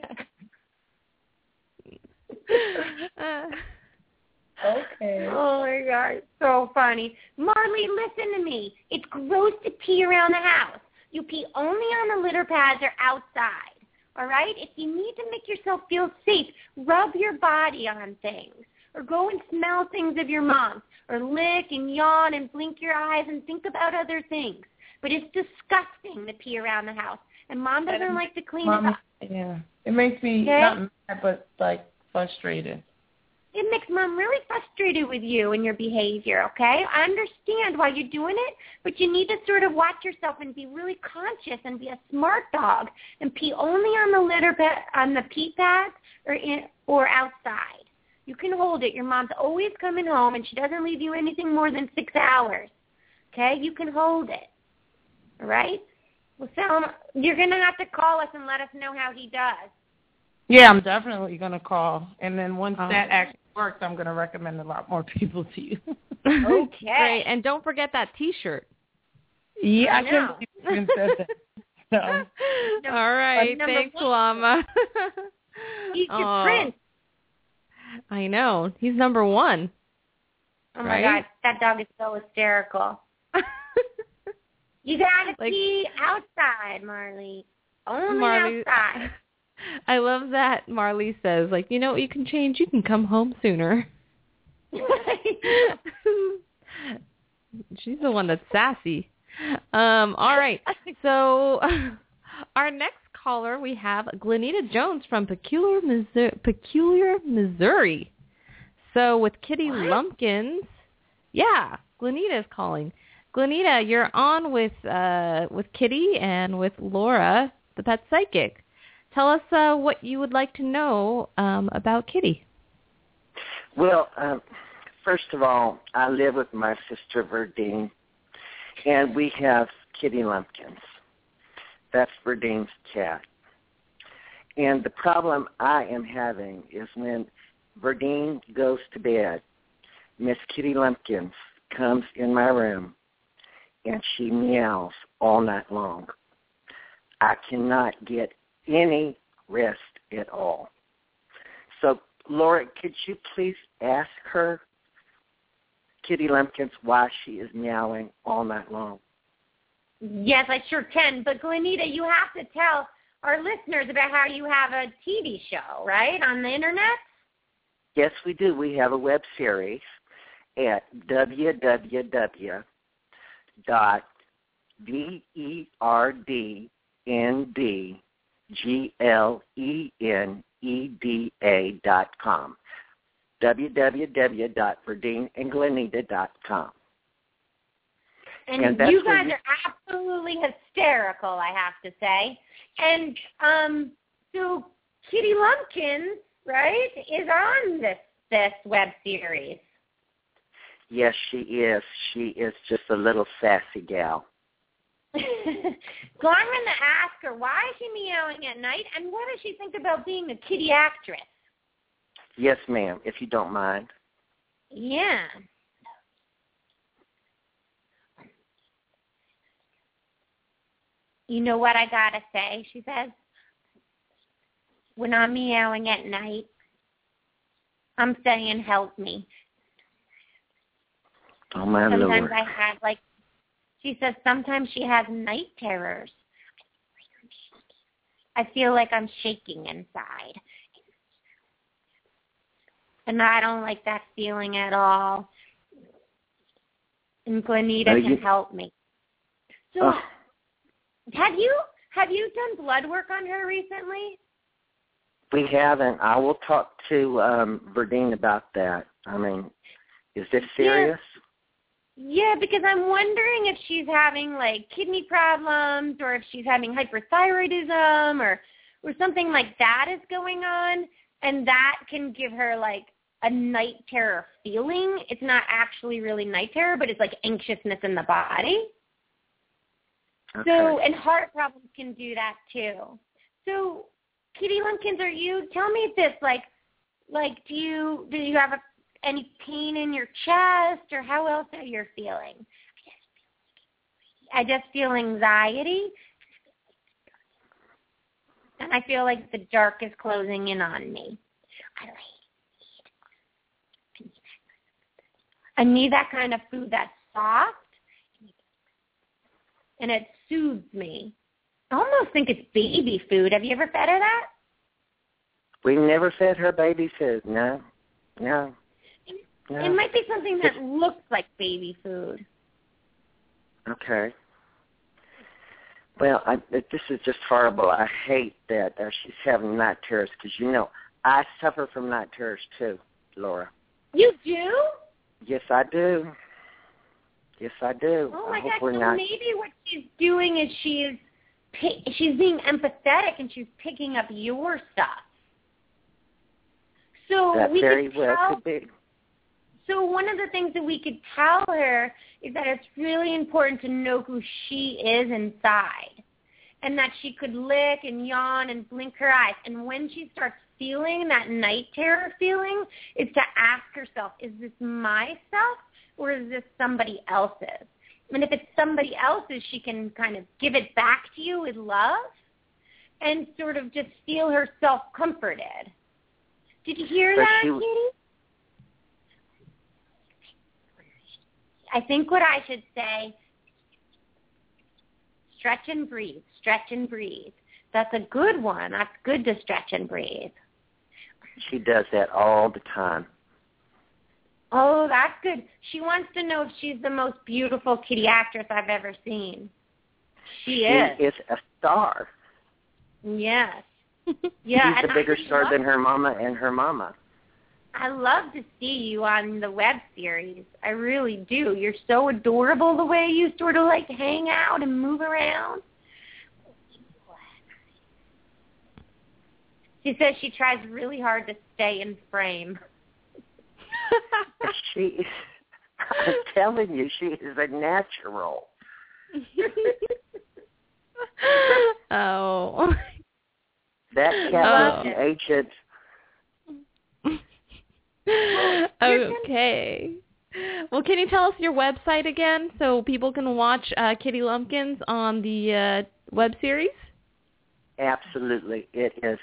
[SPEAKER 6] Okay.
[SPEAKER 4] Oh my god, so funny. Marley, listen to me. It's gross to pee around the house. You pee only on the litter pads or outside. All right? If you need to make yourself feel safe, rub your body on things. Or go and smell things of your mom. Or lick and yawn and blink your eyes and think about other things. But it's disgusting to pee around the house. And mom doesn't like to clean
[SPEAKER 6] Mom,
[SPEAKER 4] it up.
[SPEAKER 6] yeah. It makes me
[SPEAKER 4] Okay.
[SPEAKER 6] not mad, but like frustrated.
[SPEAKER 4] it makes mom really frustrated with you and your behavior, okay? I understand why you're doing it, but you need to sort of watch yourself and be really conscious and be a smart dog and pee only on the litter pad, on the pee pads or in, or outside. You can hold it. Your mom's always coming home and she doesn't leave you anything more than six hours. Okay? You can hold it. All right? Well, Selma, you're going to have to call us and let us know how he does.
[SPEAKER 6] Yeah, I'm definitely gonna call, and then once
[SPEAKER 3] Oh.
[SPEAKER 6] that actually works, I'm gonna recommend a lot more [LAUGHS] people to you.
[SPEAKER 4] Okay. [LAUGHS]
[SPEAKER 3] Great. And don't forget that T-shirt.
[SPEAKER 6] yeah,
[SPEAKER 4] I
[SPEAKER 6] I couldn't believe you even said that. [LAUGHS] So,
[SPEAKER 3] All right.
[SPEAKER 4] number
[SPEAKER 3] Thanks,
[SPEAKER 4] one.
[SPEAKER 3] Llama.
[SPEAKER 4] He's your
[SPEAKER 3] Aw.
[SPEAKER 4] prince.
[SPEAKER 3] I know. He's number one.
[SPEAKER 4] Oh my
[SPEAKER 3] Right?
[SPEAKER 4] god, that dog is so hysterical. You gotta
[SPEAKER 3] Like-
[SPEAKER 4] pee outside, Marley. Only
[SPEAKER 3] Marley,
[SPEAKER 4] outside. [LAUGHS]
[SPEAKER 3] I love that Marley says, like, you know what you can change? You can come home sooner. [LAUGHS] She's the one that's sassy. Um, all right. So [LAUGHS] our next caller we have Glenita Jones from Peculiar, Missouri. Peculiar, Missouri. So with Kitty
[SPEAKER 4] What?
[SPEAKER 3] Lumpkins, yeah, Glenita is calling. Glenita, you're on with uh, with Kitty and with Laura, the pet psychic. Tell us uh, what you would like to know um, about Kitty.
[SPEAKER 7] Well, um, first of all, I live with my sister Verdine, and we have Kitty Lumpkins. That's Verdine's cat. And the problem I am having is when Verdine goes to bed, Miss Kitty Lumpkins comes in my room and she meows all night long. I cannot get any rest at all. So, Laura, could you please ask her, Kitty Lumpkins, why she is meowing all night long?
[SPEAKER 4] yes, I sure can. But Glenita, you have to tell our listeners about how you have a TV show, right, on the internet?
[SPEAKER 7] Yes, we do. We have a web series at www dot v e r d n d g l e n e d a dot com www dot dot com
[SPEAKER 4] And,
[SPEAKER 7] And
[SPEAKER 4] you guys
[SPEAKER 7] you-
[SPEAKER 4] are absolutely hysterical, I have to say. And um, so Kitty Lumpkin, right, is on this this web series.
[SPEAKER 7] Yes, she is. She is just a little sassy gal. [LAUGHS]
[SPEAKER 4] so I'm going to ask her why is she meowing at night, and what does she think about being a kitty actress?
[SPEAKER 7] Yes, ma'am, if you don't mind.
[SPEAKER 4] Yeah. You know what I gotta say, she says. When I'm meowing at night, I'm saying help me.
[SPEAKER 7] Oh my
[SPEAKER 4] Sometimes
[SPEAKER 7] lord.
[SPEAKER 4] I have like she says sometimes she has night terrors. I feel like I'm shaking inside. And I don't like that feeling at all. And Glenita
[SPEAKER 7] Uh,
[SPEAKER 4] can
[SPEAKER 7] you-
[SPEAKER 4] help me. So have you have you done blood work on her recently?
[SPEAKER 7] we haven't. I will talk to um Verdine about that. I mean, is this serious?
[SPEAKER 4] Yeah, because I'm wondering if she's having like kidney problems or if she's having hyperthyroidism or or something like that is going on and that can give her like a night terror feeling. It's not actually really night terror, but it's like anxiousness in the body.
[SPEAKER 7] Okay.
[SPEAKER 4] So and heart problems can do that too. So Kitty Lumpkins, are you tell me this like like do you do you have a any pain in your chest, or how else are you feeling? I just feel anxiety, and I feel like the dark is closing in on me. I need that kind of food that's soft and it soothes me. I almost think it's baby food. Have you ever fed her that?
[SPEAKER 7] We never fed her baby food. No, no. No.
[SPEAKER 4] It might be something that looks like baby food.
[SPEAKER 7] Okay. Well, I, this is just horrible. I hate that uh, she's having night terrors because you know I suffer from night terrors too, Laura.
[SPEAKER 4] You do?
[SPEAKER 7] Yes, I do. Yes, I do.
[SPEAKER 4] Oh my
[SPEAKER 7] I we're
[SPEAKER 4] So
[SPEAKER 7] not.
[SPEAKER 4] maybe what she's doing is she's pi- she's being empathetic and she's picking up your stuff. So
[SPEAKER 7] that
[SPEAKER 4] we
[SPEAKER 7] very
[SPEAKER 4] could
[SPEAKER 7] well
[SPEAKER 4] tell
[SPEAKER 7] could be.
[SPEAKER 4] So one of the things that we could tell her is that it's really important to know who she is inside. And that she could lick and yawn and blink her eyes. And when she starts feeling that night terror feeling, is to ask herself, is this myself or is this somebody else's? And if it's somebody else's, she can kind of give it back to you with love and sort of just feel herself comforted. Did you hear
[SPEAKER 7] But
[SPEAKER 4] that,
[SPEAKER 7] she-
[SPEAKER 4] Katie? I think what I should say, stretch and breathe, stretch and breathe. That's a good one. That's good to stretch and breathe.
[SPEAKER 7] She does that all the time.
[SPEAKER 4] Oh, that's good. She wants to know if she's the most beautiful kitty actress I've ever seen. She is.
[SPEAKER 7] She is a star.
[SPEAKER 4] Yes. [LAUGHS] Yeah.
[SPEAKER 7] She's a bigger star than her mama and her mama.
[SPEAKER 4] I love to see you on the web series. I really do. You're so adorable the way you sort of like hang out and move around. She says she tries really hard to stay in frame. [LAUGHS]
[SPEAKER 7] she, I'm telling you, she is a natural. [LAUGHS]
[SPEAKER 3] oh.
[SPEAKER 7] That cat
[SPEAKER 3] Oh.
[SPEAKER 7] was agent. [LAUGHS]
[SPEAKER 3] okay. Well, can you tell us your website again so people can watch uh, Kitty Lumpkins on the uh, web series?
[SPEAKER 7] Absolutely. It is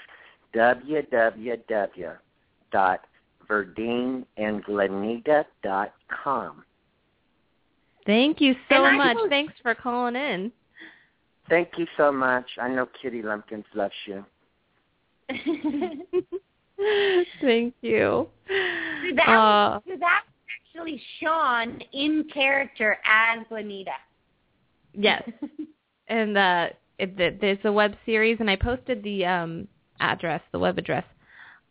[SPEAKER 7] www.verdineandglenita.com.
[SPEAKER 3] Thank you so
[SPEAKER 4] And
[SPEAKER 3] much. Thanks for calling in.
[SPEAKER 7] Thank you so much. I know Kitty Lumpkins loves you. [LAUGHS] [LAUGHS]
[SPEAKER 3] Thank you.
[SPEAKER 4] So that,
[SPEAKER 3] Uh,
[SPEAKER 4] so that's actually Sean in character as Juanita.
[SPEAKER 3] yes. [LAUGHS] And uh, it, it, there's a web series, and I posted the um, address, the web address,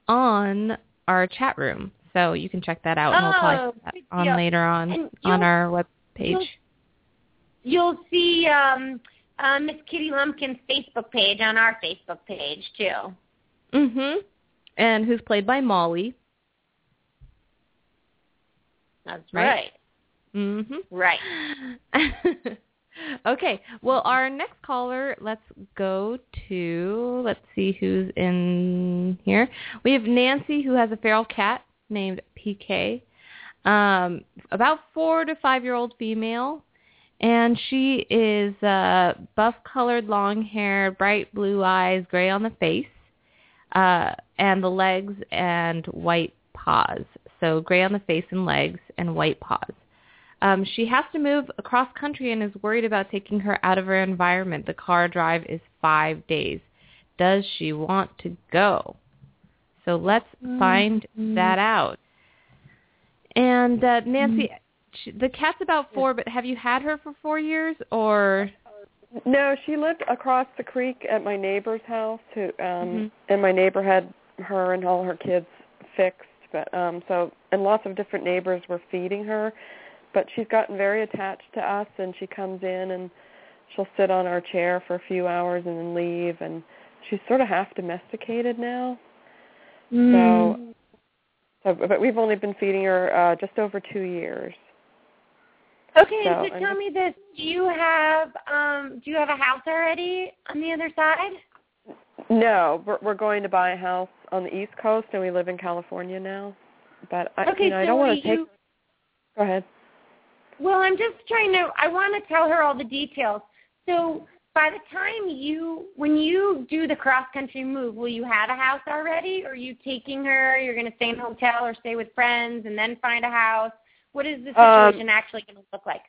[SPEAKER 3] on our chat room, so you can check that out, and we'll
[SPEAKER 4] Oh,
[SPEAKER 3] that on later on
[SPEAKER 4] And
[SPEAKER 3] on our web page.
[SPEAKER 4] You'll see um, uh, Miss Kitty Lumpkin's Facebook page on our Facebook page too.
[SPEAKER 3] Mhm. And who's played by Molly.
[SPEAKER 4] That's
[SPEAKER 3] Right.
[SPEAKER 4] right.
[SPEAKER 3] Mhm.
[SPEAKER 4] Right. [LAUGHS]
[SPEAKER 3] okay. Well, our next caller, let's go to, let's see who's in here. We have Nancy who has a feral cat named PK. Um, about four to five year old female. And she is uh, buff colored, long hair, bright blue eyes, gray on the face, uh, and the legs and white paws. So gray on the face and legs and white paws. Um, she has to move across country and is worried about taking her out of her environment. The car drive is five days. Does she want to go? So let's find that out. And uh, Nancy, she, the cat's about four, but have you had her for four years or?
[SPEAKER 8] No, she lived across the creek at my neighbor's house who um
[SPEAKER 3] Mhm.
[SPEAKER 8] and my neighbor had her and all her kids fixed but um so and lots of different neighbors were feeding her but she's gotten very attached to us and she comes in and she'll sit on our chair for a few hours and then leave and she's sort of half domesticated now. So so but we've only been feeding her uh just over 2 years.
[SPEAKER 4] Okay,
[SPEAKER 8] So,
[SPEAKER 4] so, tell
[SPEAKER 8] just-
[SPEAKER 4] me this: Do you have um, do you have a house already on the other side?
[SPEAKER 8] No, we're we're going to buy a house on the East Coast, and we live in California now. But I,
[SPEAKER 4] Okay,
[SPEAKER 8] you know, I don't want to take. Go ahead.
[SPEAKER 4] Well, I'm just trying to. I want to tell her all the details. So by the time you, when you do the cross country move, will you have a house already, or are you taking her? You're going to stay in a hotel or stay with friends and then find a house. What is the
[SPEAKER 8] Um,
[SPEAKER 4] situation actually going to look like?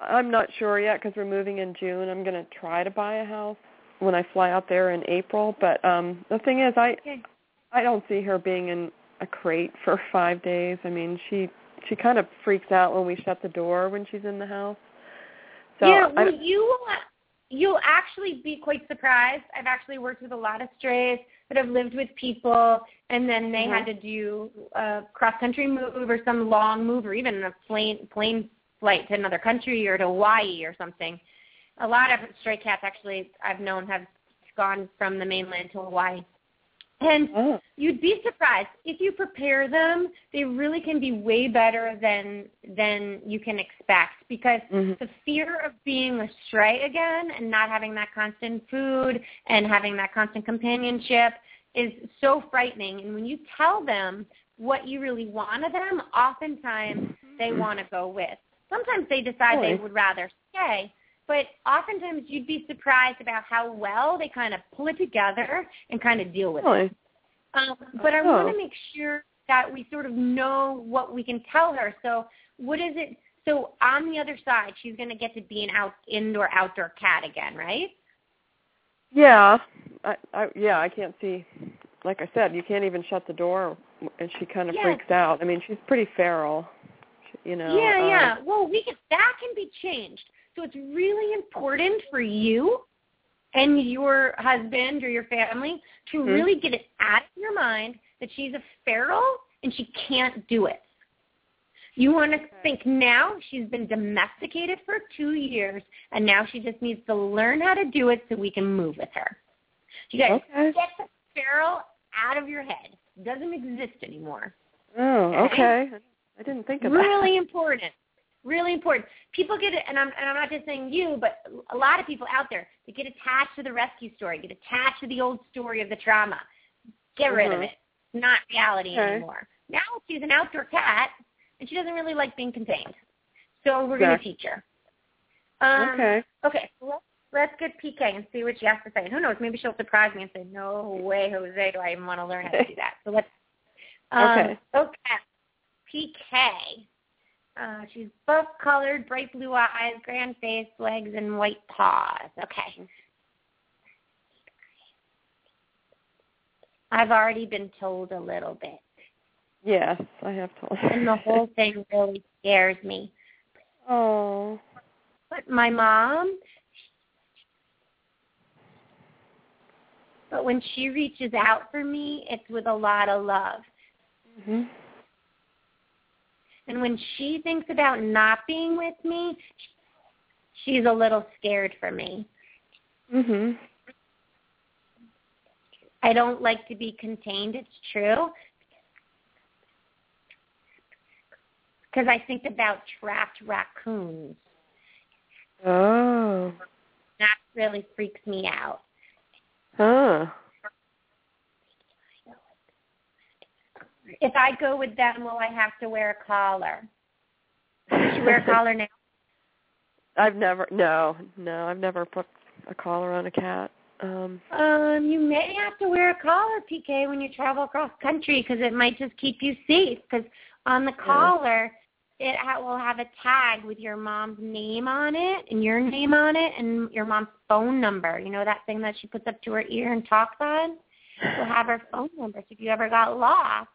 [SPEAKER 8] I'm not sure yet because we're moving in June. I'm going to try to buy a house when I fly out there in April. But um the thing is, I
[SPEAKER 4] Okay.
[SPEAKER 8] I don't see her being in a crate for five days. I mean, she she kind of freaks out when we shut the door when she's in the house. So
[SPEAKER 4] yeah,
[SPEAKER 8] I,
[SPEAKER 4] you. You'll actually be quite surprised. I've actually worked with a lot of strays that have lived with people, and then they
[SPEAKER 8] Mhm.
[SPEAKER 4] had to do a cross country move or some long move, or even a plane plane flight to another country or to Hawaii or something. A lot of stray cats actually I've known have gone from the mainland to Hawaii. And
[SPEAKER 8] oh,
[SPEAKER 4] you'd be surprised if you prepare them. They really can be way better than than you can expect because
[SPEAKER 8] mhm.
[SPEAKER 4] the fear of being a stray again and not having that constant food and having that constant companionship is so frightening. And when you tell them what you really want of them, oftentimes they want to go with. Sometimes they decide they would rather stay, but oftentimes you'd be surprised about how well they kind of pull it together and kind of deal with it.
[SPEAKER 8] really.
[SPEAKER 4] Um, but I
[SPEAKER 8] Oh.
[SPEAKER 4] want to make sure that we sort of know what we can tell her. So what is it? So on the other side, she's going to get to be an out indoor outdoor cat again, right?
[SPEAKER 8] Yeah, I, I yeah, I can't see. Like I said, you can't even shut the door, and she kind of
[SPEAKER 4] Yeah.
[SPEAKER 8] freaks out. I mean, she's pretty feral. You know.
[SPEAKER 4] yeah,
[SPEAKER 8] um,
[SPEAKER 4] yeah. Well, we can, that can be changed. So it's really important for you and your husband or your family to
[SPEAKER 8] Mhm.
[SPEAKER 4] really get it out of your mind that she's a feral and she can't do it. You want to think now she's been domesticated for two years and now she just needs to learn how to do it so we can move with her. You guys
[SPEAKER 8] Okay.
[SPEAKER 4] get the feral out of your head. It doesn't exist anymore.
[SPEAKER 8] Oh,
[SPEAKER 4] Okay.
[SPEAKER 8] okay. I didn't think of that.
[SPEAKER 4] really important really important. People get it and i'm and i'm not just saying you but a lot of people out there they get attached to the rescue story get attached to the old story of the trauma. Get rid of
[SPEAKER 8] Mhm.
[SPEAKER 4] it. It's not reality
[SPEAKER 8] Okay.
[SPEAKER 4] anymore. Now she's an outdoor cat and she doesn't really like being contained. So we're going to teach her. Um,
[SPEAKER 8] Okay.
[SPEAKER 4] okay let's let's get pk and see what she has to say. And who knows? Maybe she'll surprise me and say no way jose do i even want to learn how to do that. So let's [LAUGHS] um,
[SPEAKER 8] Okay.
[SPEAKER 4] okay pk uh, she's buff colored, bright blue eyes, grand face, legs, and white paws. Okay. I've already been told a little bit,
[SPEAKER 8] Yes, I have told.
[SPEAKER 4] and the whole [LAUGHS] thing really scares me.
[SPEAKER 8] Oh.
[SPEAKER 4] But my mom, but when she reaches out for me, it's with a lot of love.
[SPEAKER 8] Mhm.
[SPEAKER 4] And when she thinks about not being with me, she's a little scared for me.
[SPEAKER 8] Mhm.
[SPEAKER 4] I don't like to be contained, it's true. Because I think about trapped raccoons.
[SPEAKER 8] Oh.
[SPEAKER 4] That really freaks me out.
[SPEAKER 8] Huh.
[SPEAKER 4] If I go with them, will I have to wear a collar? You wear a collar now? [LAUGHS]
[SPEAKER 8] I've never no, no, I've never put a collar on a cat. Um
[SPEAKER 4] Um, you may have to wear a collar, PK, when you travel across country because it might just keep you safe. Because on the collar, it ha- will have a tag with your mom's name on it and your name on it and your mom's phone number. You know that thing that she puts up to her ear and talks on? Will have her phone number. So if you ever got lost.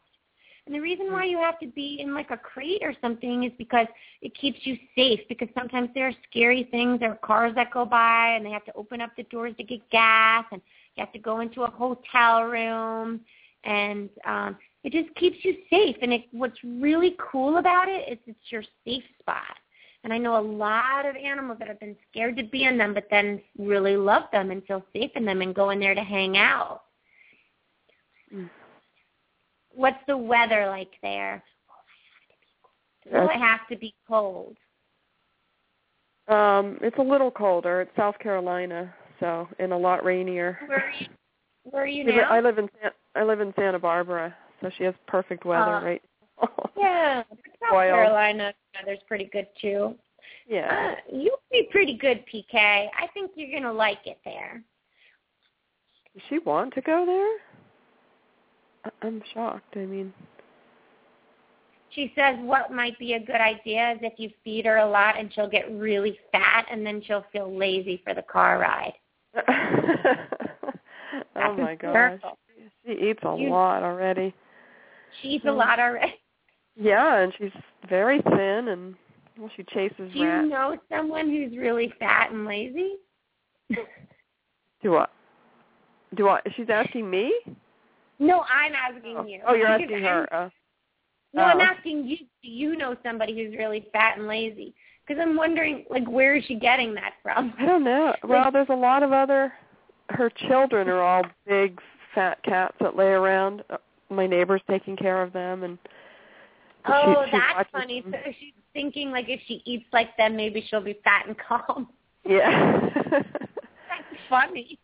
[SPEAKER 4] And the reason why you have to be in like a crate or something is because it keeps you safe because sometimes there are scary things. There are cars that go by and they have to open up the doors to get gas and you have to go into a hotel room and um it just keeps you safe and it what's really cool about it is it's your safe spot. And I know a lot of animals that have been scared to be in them but then really love them and feel safe in them and go in there to hang out. What's the weather like there? Will it have to be cold?
[SPEAKER 8] um it's a little colder. It's South Carolina, so and a lot rainier.
[SPEAKER 4] Where are you? Where are you [LAUGHS] now?
[SPEAKER 8] I live in San- I live in Santa Barbara, so she has perfect weather
[SPEAKER 4] Uh,
[SPEAKER 8] right [LAUGHS]
[SPEAKER 4] Yeah, South. Carolina weather's pretty good too.
[SPEAKER 8] Yeah.
[SPEAKER 4] Uh, you'll be pretty good, PK. I think you're gonna like it there.
[SPEAKER 8] Does she want to go there? I'm shocked. I mean,
[SPEAKER 4] She says what might be a good idea is if you feed her a lot and she'll get really fat and then she'll feel lazy for the car ride. [LAUGHS]
[SPEAKER 8] oh my gosh. She eats a
[SPEAKER 4] You-
[SPEAKER 8] lot already.
[SPEAKER 4] She eats a mm. lot already.
[SPEAKER 8] Yeah, and she's very thin and well she chases
[SPEAKER 4] Do you know someone who's really fat and lazy?
[SPEAKER 8] Do I do I she's asking me?
[SPEAKER 4] No, I'm asking
[SPEAKER 8] Oh,
[SPEAKER 4] you.
[SPEAKER 8] oh you're [LAUGHS] asking
[SPEAKER 4] I'm-
[SPEAKER 8] her. Uh,
[SPEAKER 4] No, I'm
[SPEAKER 8] Oh.
[SPEAKER 4] asking you. Do you know somebody who's really fat and lazy? Because I'm wondering, like, where is she getting that from?
[SPEAKER 8] I don't know. [LAUGHS] Well, there's a lot of other. Her children are all big, fat cats that lay around. Uh, My neighbor's taking care of them, and
[SPEAKER 4] Oh,
[SPEAKER 8] she, she
[SPEAKER 4] that's funny.
[SPEAKER 8] them.
[SPEAKER 4] So she's thinking, like, if she eats like them, maybe she'll be fat and [LAUGHS] calm.
[SPEAKER 8] Yeah.
[SPEAKER 4] That's funny.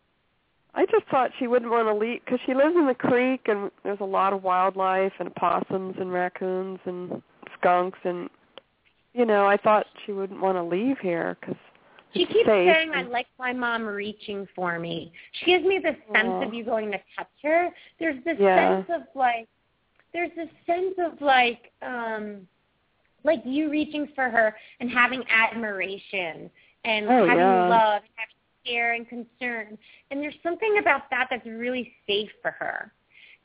[SPEAKER 8] I just thought she wouldn't want to leave because she lives in the creek, and there's a lot of wildlife and opossums and raccoons and skunks, and you know, I thought she wouldn't want to leave here because
[SPEAKER 4] She keeps
[SPEAKER 8] safe
[SPEAKER 4] saying, "I like my mom reaching for me." She gives me the sense
[SPEAKER 8] Aw.
[SPEAKER 4] of you going to touch her. There's this
[SPEAKER 8] Yeah.
[SPEAKER 4] sense of like, there's this sense of like, um, like you reaching for her and having admiration and
[SPEAKER 8] Oh,
[SPEAKER 4] having
[SPEAKER 8] yeah.
[SPEAKER 4] love, and having care and concern. And there's something about that that's really safe for her.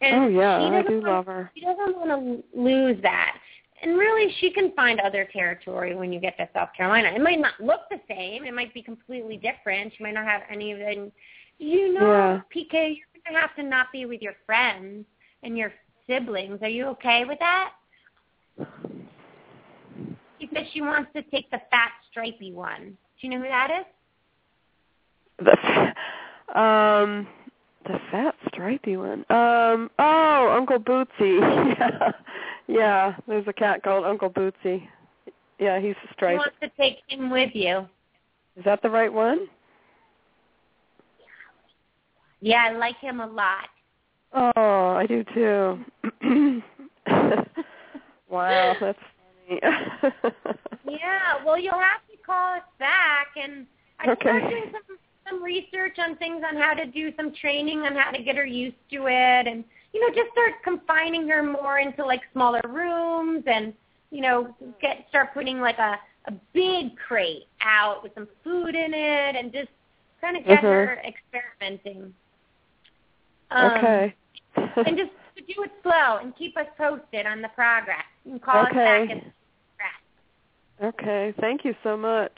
[SPEAKER 4] And
[SPEAKER 8] Oh yeah,
[SPEAKER 4] she
[SPEAKER 8] I
[SPEAKER 4] doesn't
[SPEAKER 8] do
[SPEAKER 4] want
[SPEAKER 8] love her.
[SPEAKER 4] she doesn't want to lose that. And really, she can find other territory when you get to South Carolina. It might not look the same. It might be completely different. She might not have any of the, you know,
[SPEAKER 8] Yeah.
[SPEAKER 4] PK, you're going to have to not be with your friends and your siblings. Are you okay with that? She says she wants to take the fat, stripy one. Do you know who that is?
[SPEAKER 8] The um the fat stripy one. Um oh, Uncle Bootsy. [LAUGHS] yeah. Yeah, there's a cat called Uncle Bootsy. Yeah, he's
[SPEAKER 4] She
[SPEAKER 8] striped.
[SPEAKER 4] wants to take him with you.
[SPEAKER 8] Is that the right one?
[SPEAKER 4] Yeah, I like him a lot.
[SPEAKER 8] Oh, I do too. [LAUGHS] wow, that's funny. [LAUGHS]
[SPEAKER 4] Yeah, well, you'll have to call us back, and I
[SPEAKER 8] Okay.
[SPEAKER 4] start doing some some research on things on how to do some training on how to get her used to it, and you know, just start confining her more into like smaller rooms, and you know, get start putting like a a big crate out with some food in it, and just kind of get
[SPEAKER 8] Mhm.
[SPEAKER 4] her experimenting. Um,
[SPEAKER 8] okay.
[SPEAKER 4] and just do it slow and keep us posted on the progress. And call
[SPEAKER 8] Okay.
[SPEAKER 4] us back and
[SPEAKER 8] okay, thank you so much.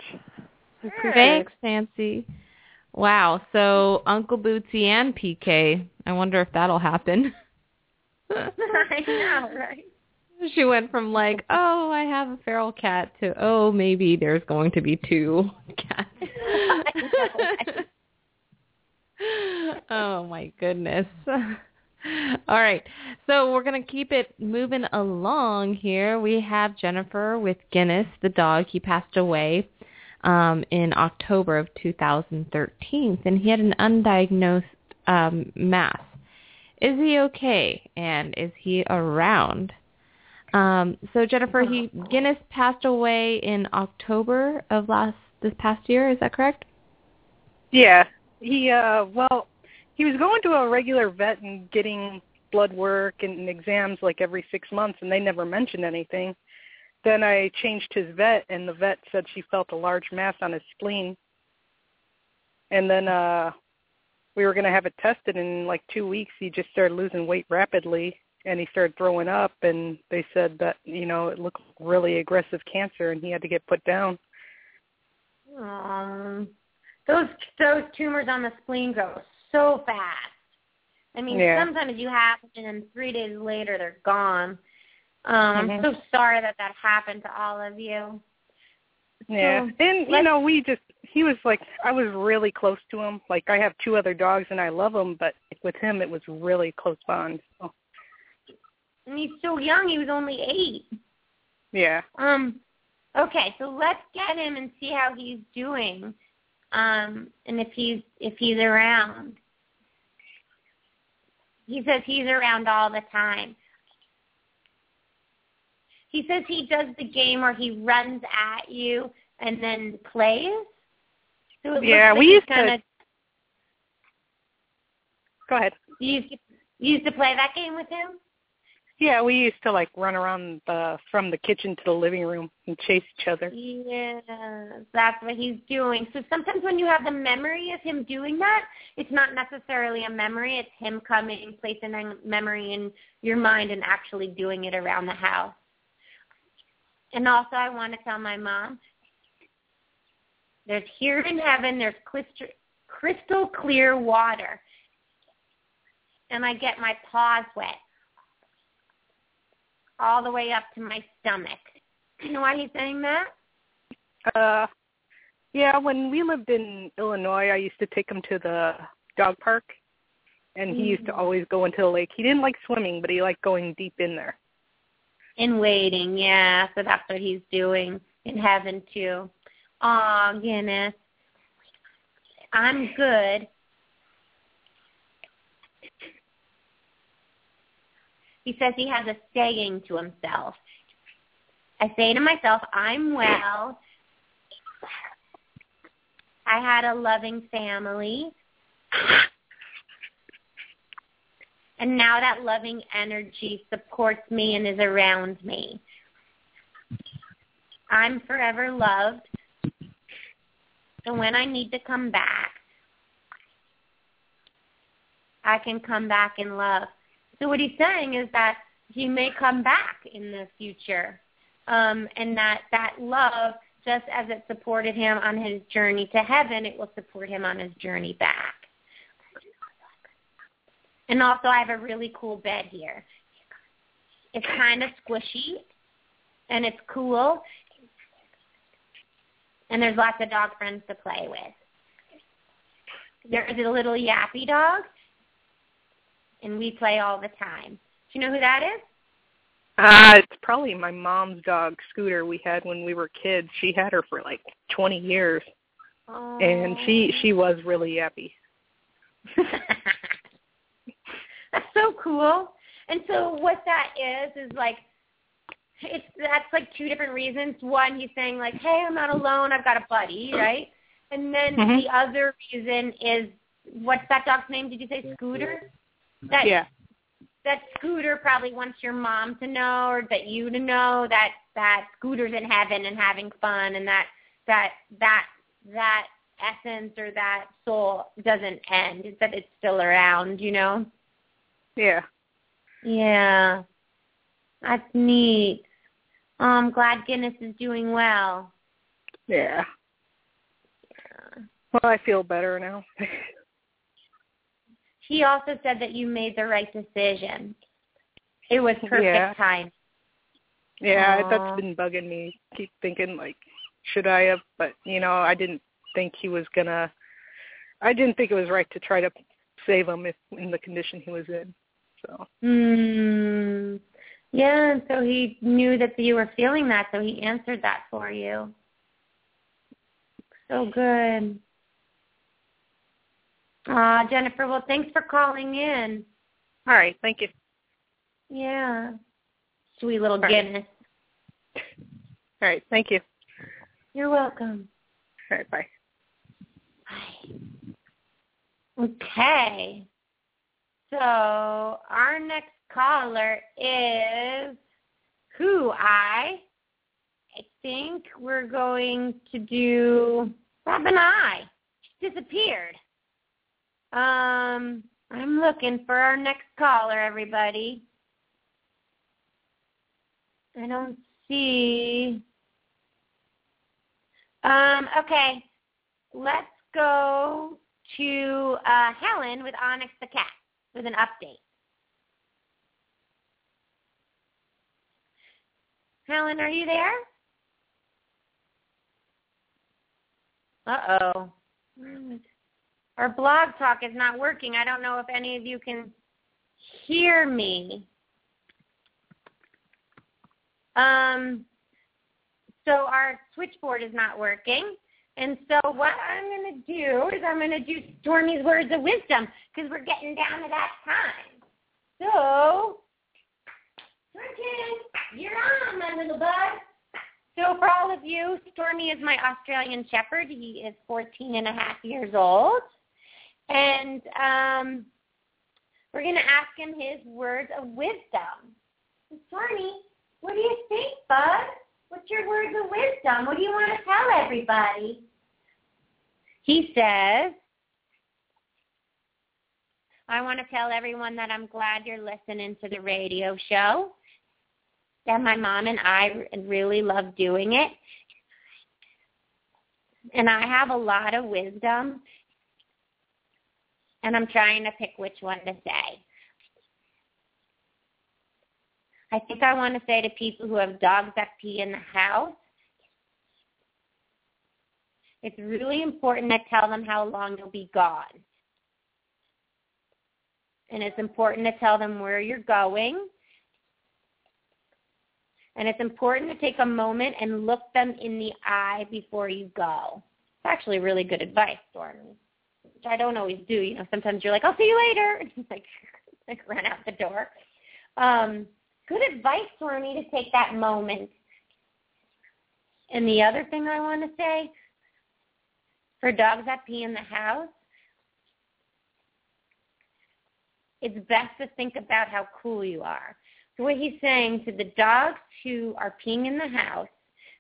[SPEAKER 8] I appreciate
[SPEAKER 3] Thanks, Nancy. Wow. So Uncle Bootsy and PK. I wonder if that'll happen. [LAUGHS]
[SPEAKER 4] I know, right?
[SPEAKER 3] She went from like, oh, I have a feral cat to, oh, maybe there's going to be two [LAUGHS] cats. [LAUGHS] oh my goodness. All right. So we're going to keep it moving along here. We have Jennifer with Guinness, the dog. He passed away um, in October of 2013, and he had an undiagnosed um, mass. Is he okay? And is he around? Um, so Jennifer, he Guinness passed away in October of last this past year. Is that correct?
[SPEAKER 9] Yeah. He uh well, he was going to a regular vet and getting blood work and exams like every 6 months and they never mentioned anything. Then I changed his vet and the vet said she felt a large mass on his spleen. And then uh we were going to have it tested and in like 2 weeks he just started losing weight rapidly and he started throwing up and they said that, you know, it looked really aggressive cancer and he had to get put down.
[SPEAKER 4] Um, those those tumors on the spleen grow so fast. I mean,
[SPEAKER 9] Yeah.
[SPEAKER 4] sometimes you have and then three days later they're gone. Um. I'm so sorry that that happened to all of you.
[SPEAKER 9] Yeah.
[SPEAKER 4] So,
[SPEAKER 9] and you know, we just he was like I was really close to him. Like I have two other dogs and I love them, but with him it was really close bond. So,
[SPEAKER 4] And he's so young; he was only eight.
[SPEAKER 9] yeah.
[SPEAKER 4] Um, okay, so let's get him and see how he's doing, um, and if he's if he's around. He says he's around all the time. He says he does the game where he runs at you and then plays. So it
[SPEAKER 9] Yeah,
[SPEAKER 4] looks
[SPEAKER 9] we used
[SPEAKER 4] kinda,
[SPEAKER 9] to- Go ahead.
[SPEAKER 4] You used to, you used to play that game with him?
[SPEAKER 9] Yeah, we used to like run around the from the kitchen to the living room and chase each other.
[SPEAKER 4] Yeah, that's what he's doing. So sometimes when you have the memory of him doing that, it's not necessarily a memory. It's him coming, placing a memory in your mind and actually doing it around the house. And also I want to tell my mom, there's here in heaven, there's crystal, crystal clear water. And I get my paws wet all the way up to my stomach. [CLEARS THROAT] You know why he's saying that?
[SPEAKER 9] Uh, yeah, when we lived in Illinois, I used to take him to the dog park, and he used to
[SPEAKER 4] Mhm.
[SPEAKER 9] always go into the lake. He didn't like swimming, but he liked going deep in there.
[SPEAKER 4] In waiting, yeah. So that's what he's doing in heaven too. Oh, Guinness. I'm good. He says he has a saying to himself. I say to myself, I'm well. I had a loving family. And now that loving energy supports me and is around me. I'm forever loved. And when I need to come back, I can come back in love. So what he's saying is that he may come back in the future. Um, and that that love, just as it supported him on his journey to heaven, it will support him on his journey back. And also, I have a really cool bed here. It's kind of squishy, and it's cool, and there's lots of dog friends to play with. There's a little yappy dog, and we play all the time. Do you know who that is?
[SPEAKER 9] Uh, it's probably my mom's dog, Scooter, we had when we were kids. She had her for like 20 years, and she she was really yappy. [LAUGHS]
[SPEAKER 4] That's so cool. And so what that is is like it's that's like two different reasons. One, he's saying like, "Hey, I'm not alone. I've got a buddy," right? And then
[SPEAKER 9] Mhm.
[SPEAKER 4] the other reason is what's that dog's name? Did you say Scooter? That
[SPEAKER 9] Yeah.
[SPEAKER 4] that Scooter probably wants your mom to know or that you to know that that Scooter's in heaven and having fun and that that that that essence or that soul doesn't end. That it's still around, you know?
[SPEAKER 9] Yeah.
[SPEAKER 4] Yeah. That's neat. Oh, I'm glad Guinness is doing well.
[SPEAKER 9] Yeah. yeah. Well, I feel better now. [LAUGHS]
[SPEAKER 4] He also said that you made the right decision. It was perfect
[SPEAKER 9] Yeah.
[SPEAKER 4] time.
[SPEAKER 9] yeah,
[SPEAKER 4] Aw.
[SPEAKER 9] that's been bugging me. Keep thinking like, should I have? But you know, I didn't think he was gonna. I didn't think it was right to try to save him if in the condition he was in. So
[SPEAKER 4] Hmm. Yeah, and so he knew that you were feeling that, so he answered that for you. So good. Ah, Jennifer, well, thanks for calling in.
[SPEAKER 9] all right, thank you.
[SPEAKER 4] Yeah. Sweet little
[SPEAKER 9] All right.
[SPEAKER 4] Guinness.
[SPEAKER 9] All right, thank you.
[SPEAKER 4] You're welcome.
[SPEAKER 9] All right, bye. bye.
[SPEAKER 4] Okay. So our next caller is who I I think we're going to do Robin I. She disappeared. Um I'm looking for our next caller, everybody. I don't see um okay. Let's go to uh, Helen with Onyx the cat with an update. Helen, are you there? Uh-oh. Our blog talk is not working. I don't know if any of you can hear me. Um, so our switchboard is not working. And so what I'm going to do is I'm going to do Stormy's words of wisdom because we're getting down to that time. So, Bridget, you're on, my little bud. So for all of you, Stormy is my Australian Shepherd. He is 14 and a half years old. And um, we're going to ask him his words of wisdom. Stormy, what do you think, bud? What's your words of wisdom? What do you want to tell everybody? He says, I want to tell everyone that I'm glad you're listening to the radio show, that my mom and I really love doing it. And I have a lot of wisdom, and I'm trying to pick which one to say. I think I want to say to people who have dogs that pee in the house, it's really important to tell them how long you'll be gone. And it's important to tell them where you're going. And it's important to take a moment and look them in the eye before you go. It's actually really good advice, Stormy, which I don't always do. You know, sometimes you're like, I'll see you later. [LAUGHS] And you like, [LAUGHS] like run out the door. Um, good advice, Stormy, to take that moment. And the other thing I want to say, for dogs that pee in the house, it's best to think about how cool you are. So what he's saying to the dogs who are peeing in the house,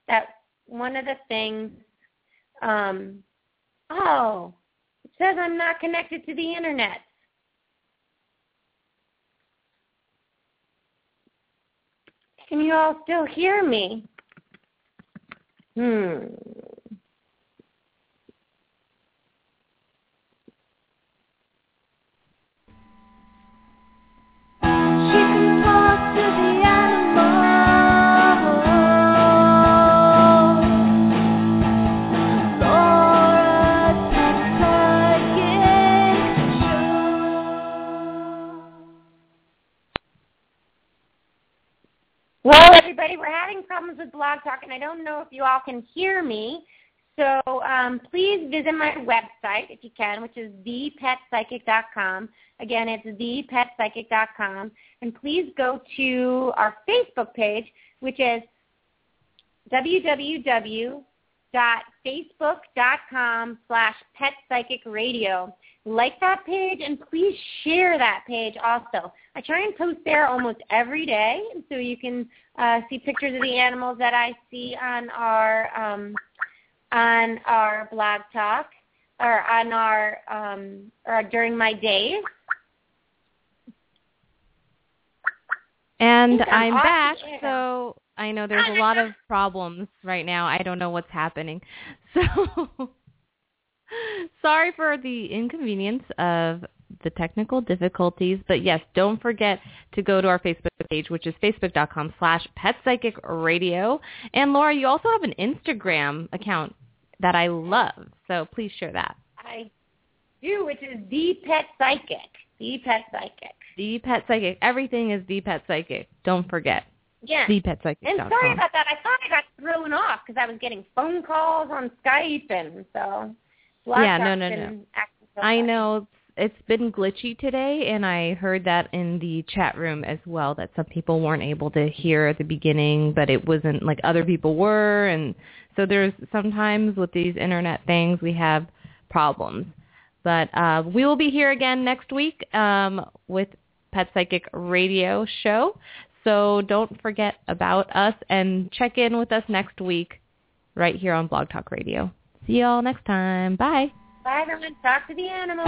[SPEAKER 4] that one of the things, um, oh, it says I'm not connected to the internet. Can you all still hear me? Hmm. Well, everybody, we're having problems with Blog Talk, and I don't know if you all can hear me. So um, please visit my website if you can, which is thepetpsychic.com. Again, it's thepetpsychic.com. And please go to our Facebook page, which is www.facebook.com slash petpsychicradio. Like that page and please share that page also. I try and post there almost every day so you can uh, see pictures of the animals that I see on our um, on our blog talk or on our um, or during my days.
[SPEAKER 3] And
[SPEAKER 4] I'm
[SPEAKER 3] I'm back, so I know there's [LAUGHS] a lot of problems right now. I don't know what's happening. [LAUGHS] So sorry for the inconvenience of the technical difficulties. But yes, don't forget to go to our Facebook page, which is facebook.com slash petpsychicradio. And Laura, you also have an Instagram account that I love. So please share that.
[SPEAKER 4] I do, which is the Pet Psychic. The Pet Psychic.
[SPEAKER 3] The Pet Psychic. Everything is The Pet Psychic. Don't forget.
[SPEAKER 4] Yeah.
[SPEAKER 3] ThePetPsychic.com.
[SPEAKER 4] And sorry about that. I thought I got thrown off because I was getting phone calls on Skype, and so.
[SPEAKER 3] Yeah, no, no, no.
[SPEAKER 4] been acting so
[SPEAKER 3] I know it's been glitchy today, and I heard that in the chat room as well, that some people weren't able to hear at the beginning, but it wasn't like other people were, and so there's sometimes with these internet things we have problems. But uh, we will be here again next week um, with Pet Psychic Radio Show. So don't forget about us and check in with us next week right here on Blog Talk Radio. See y'all next time. Bye.
[SPEAKER 4] Bye, everyone. Talk to the animals.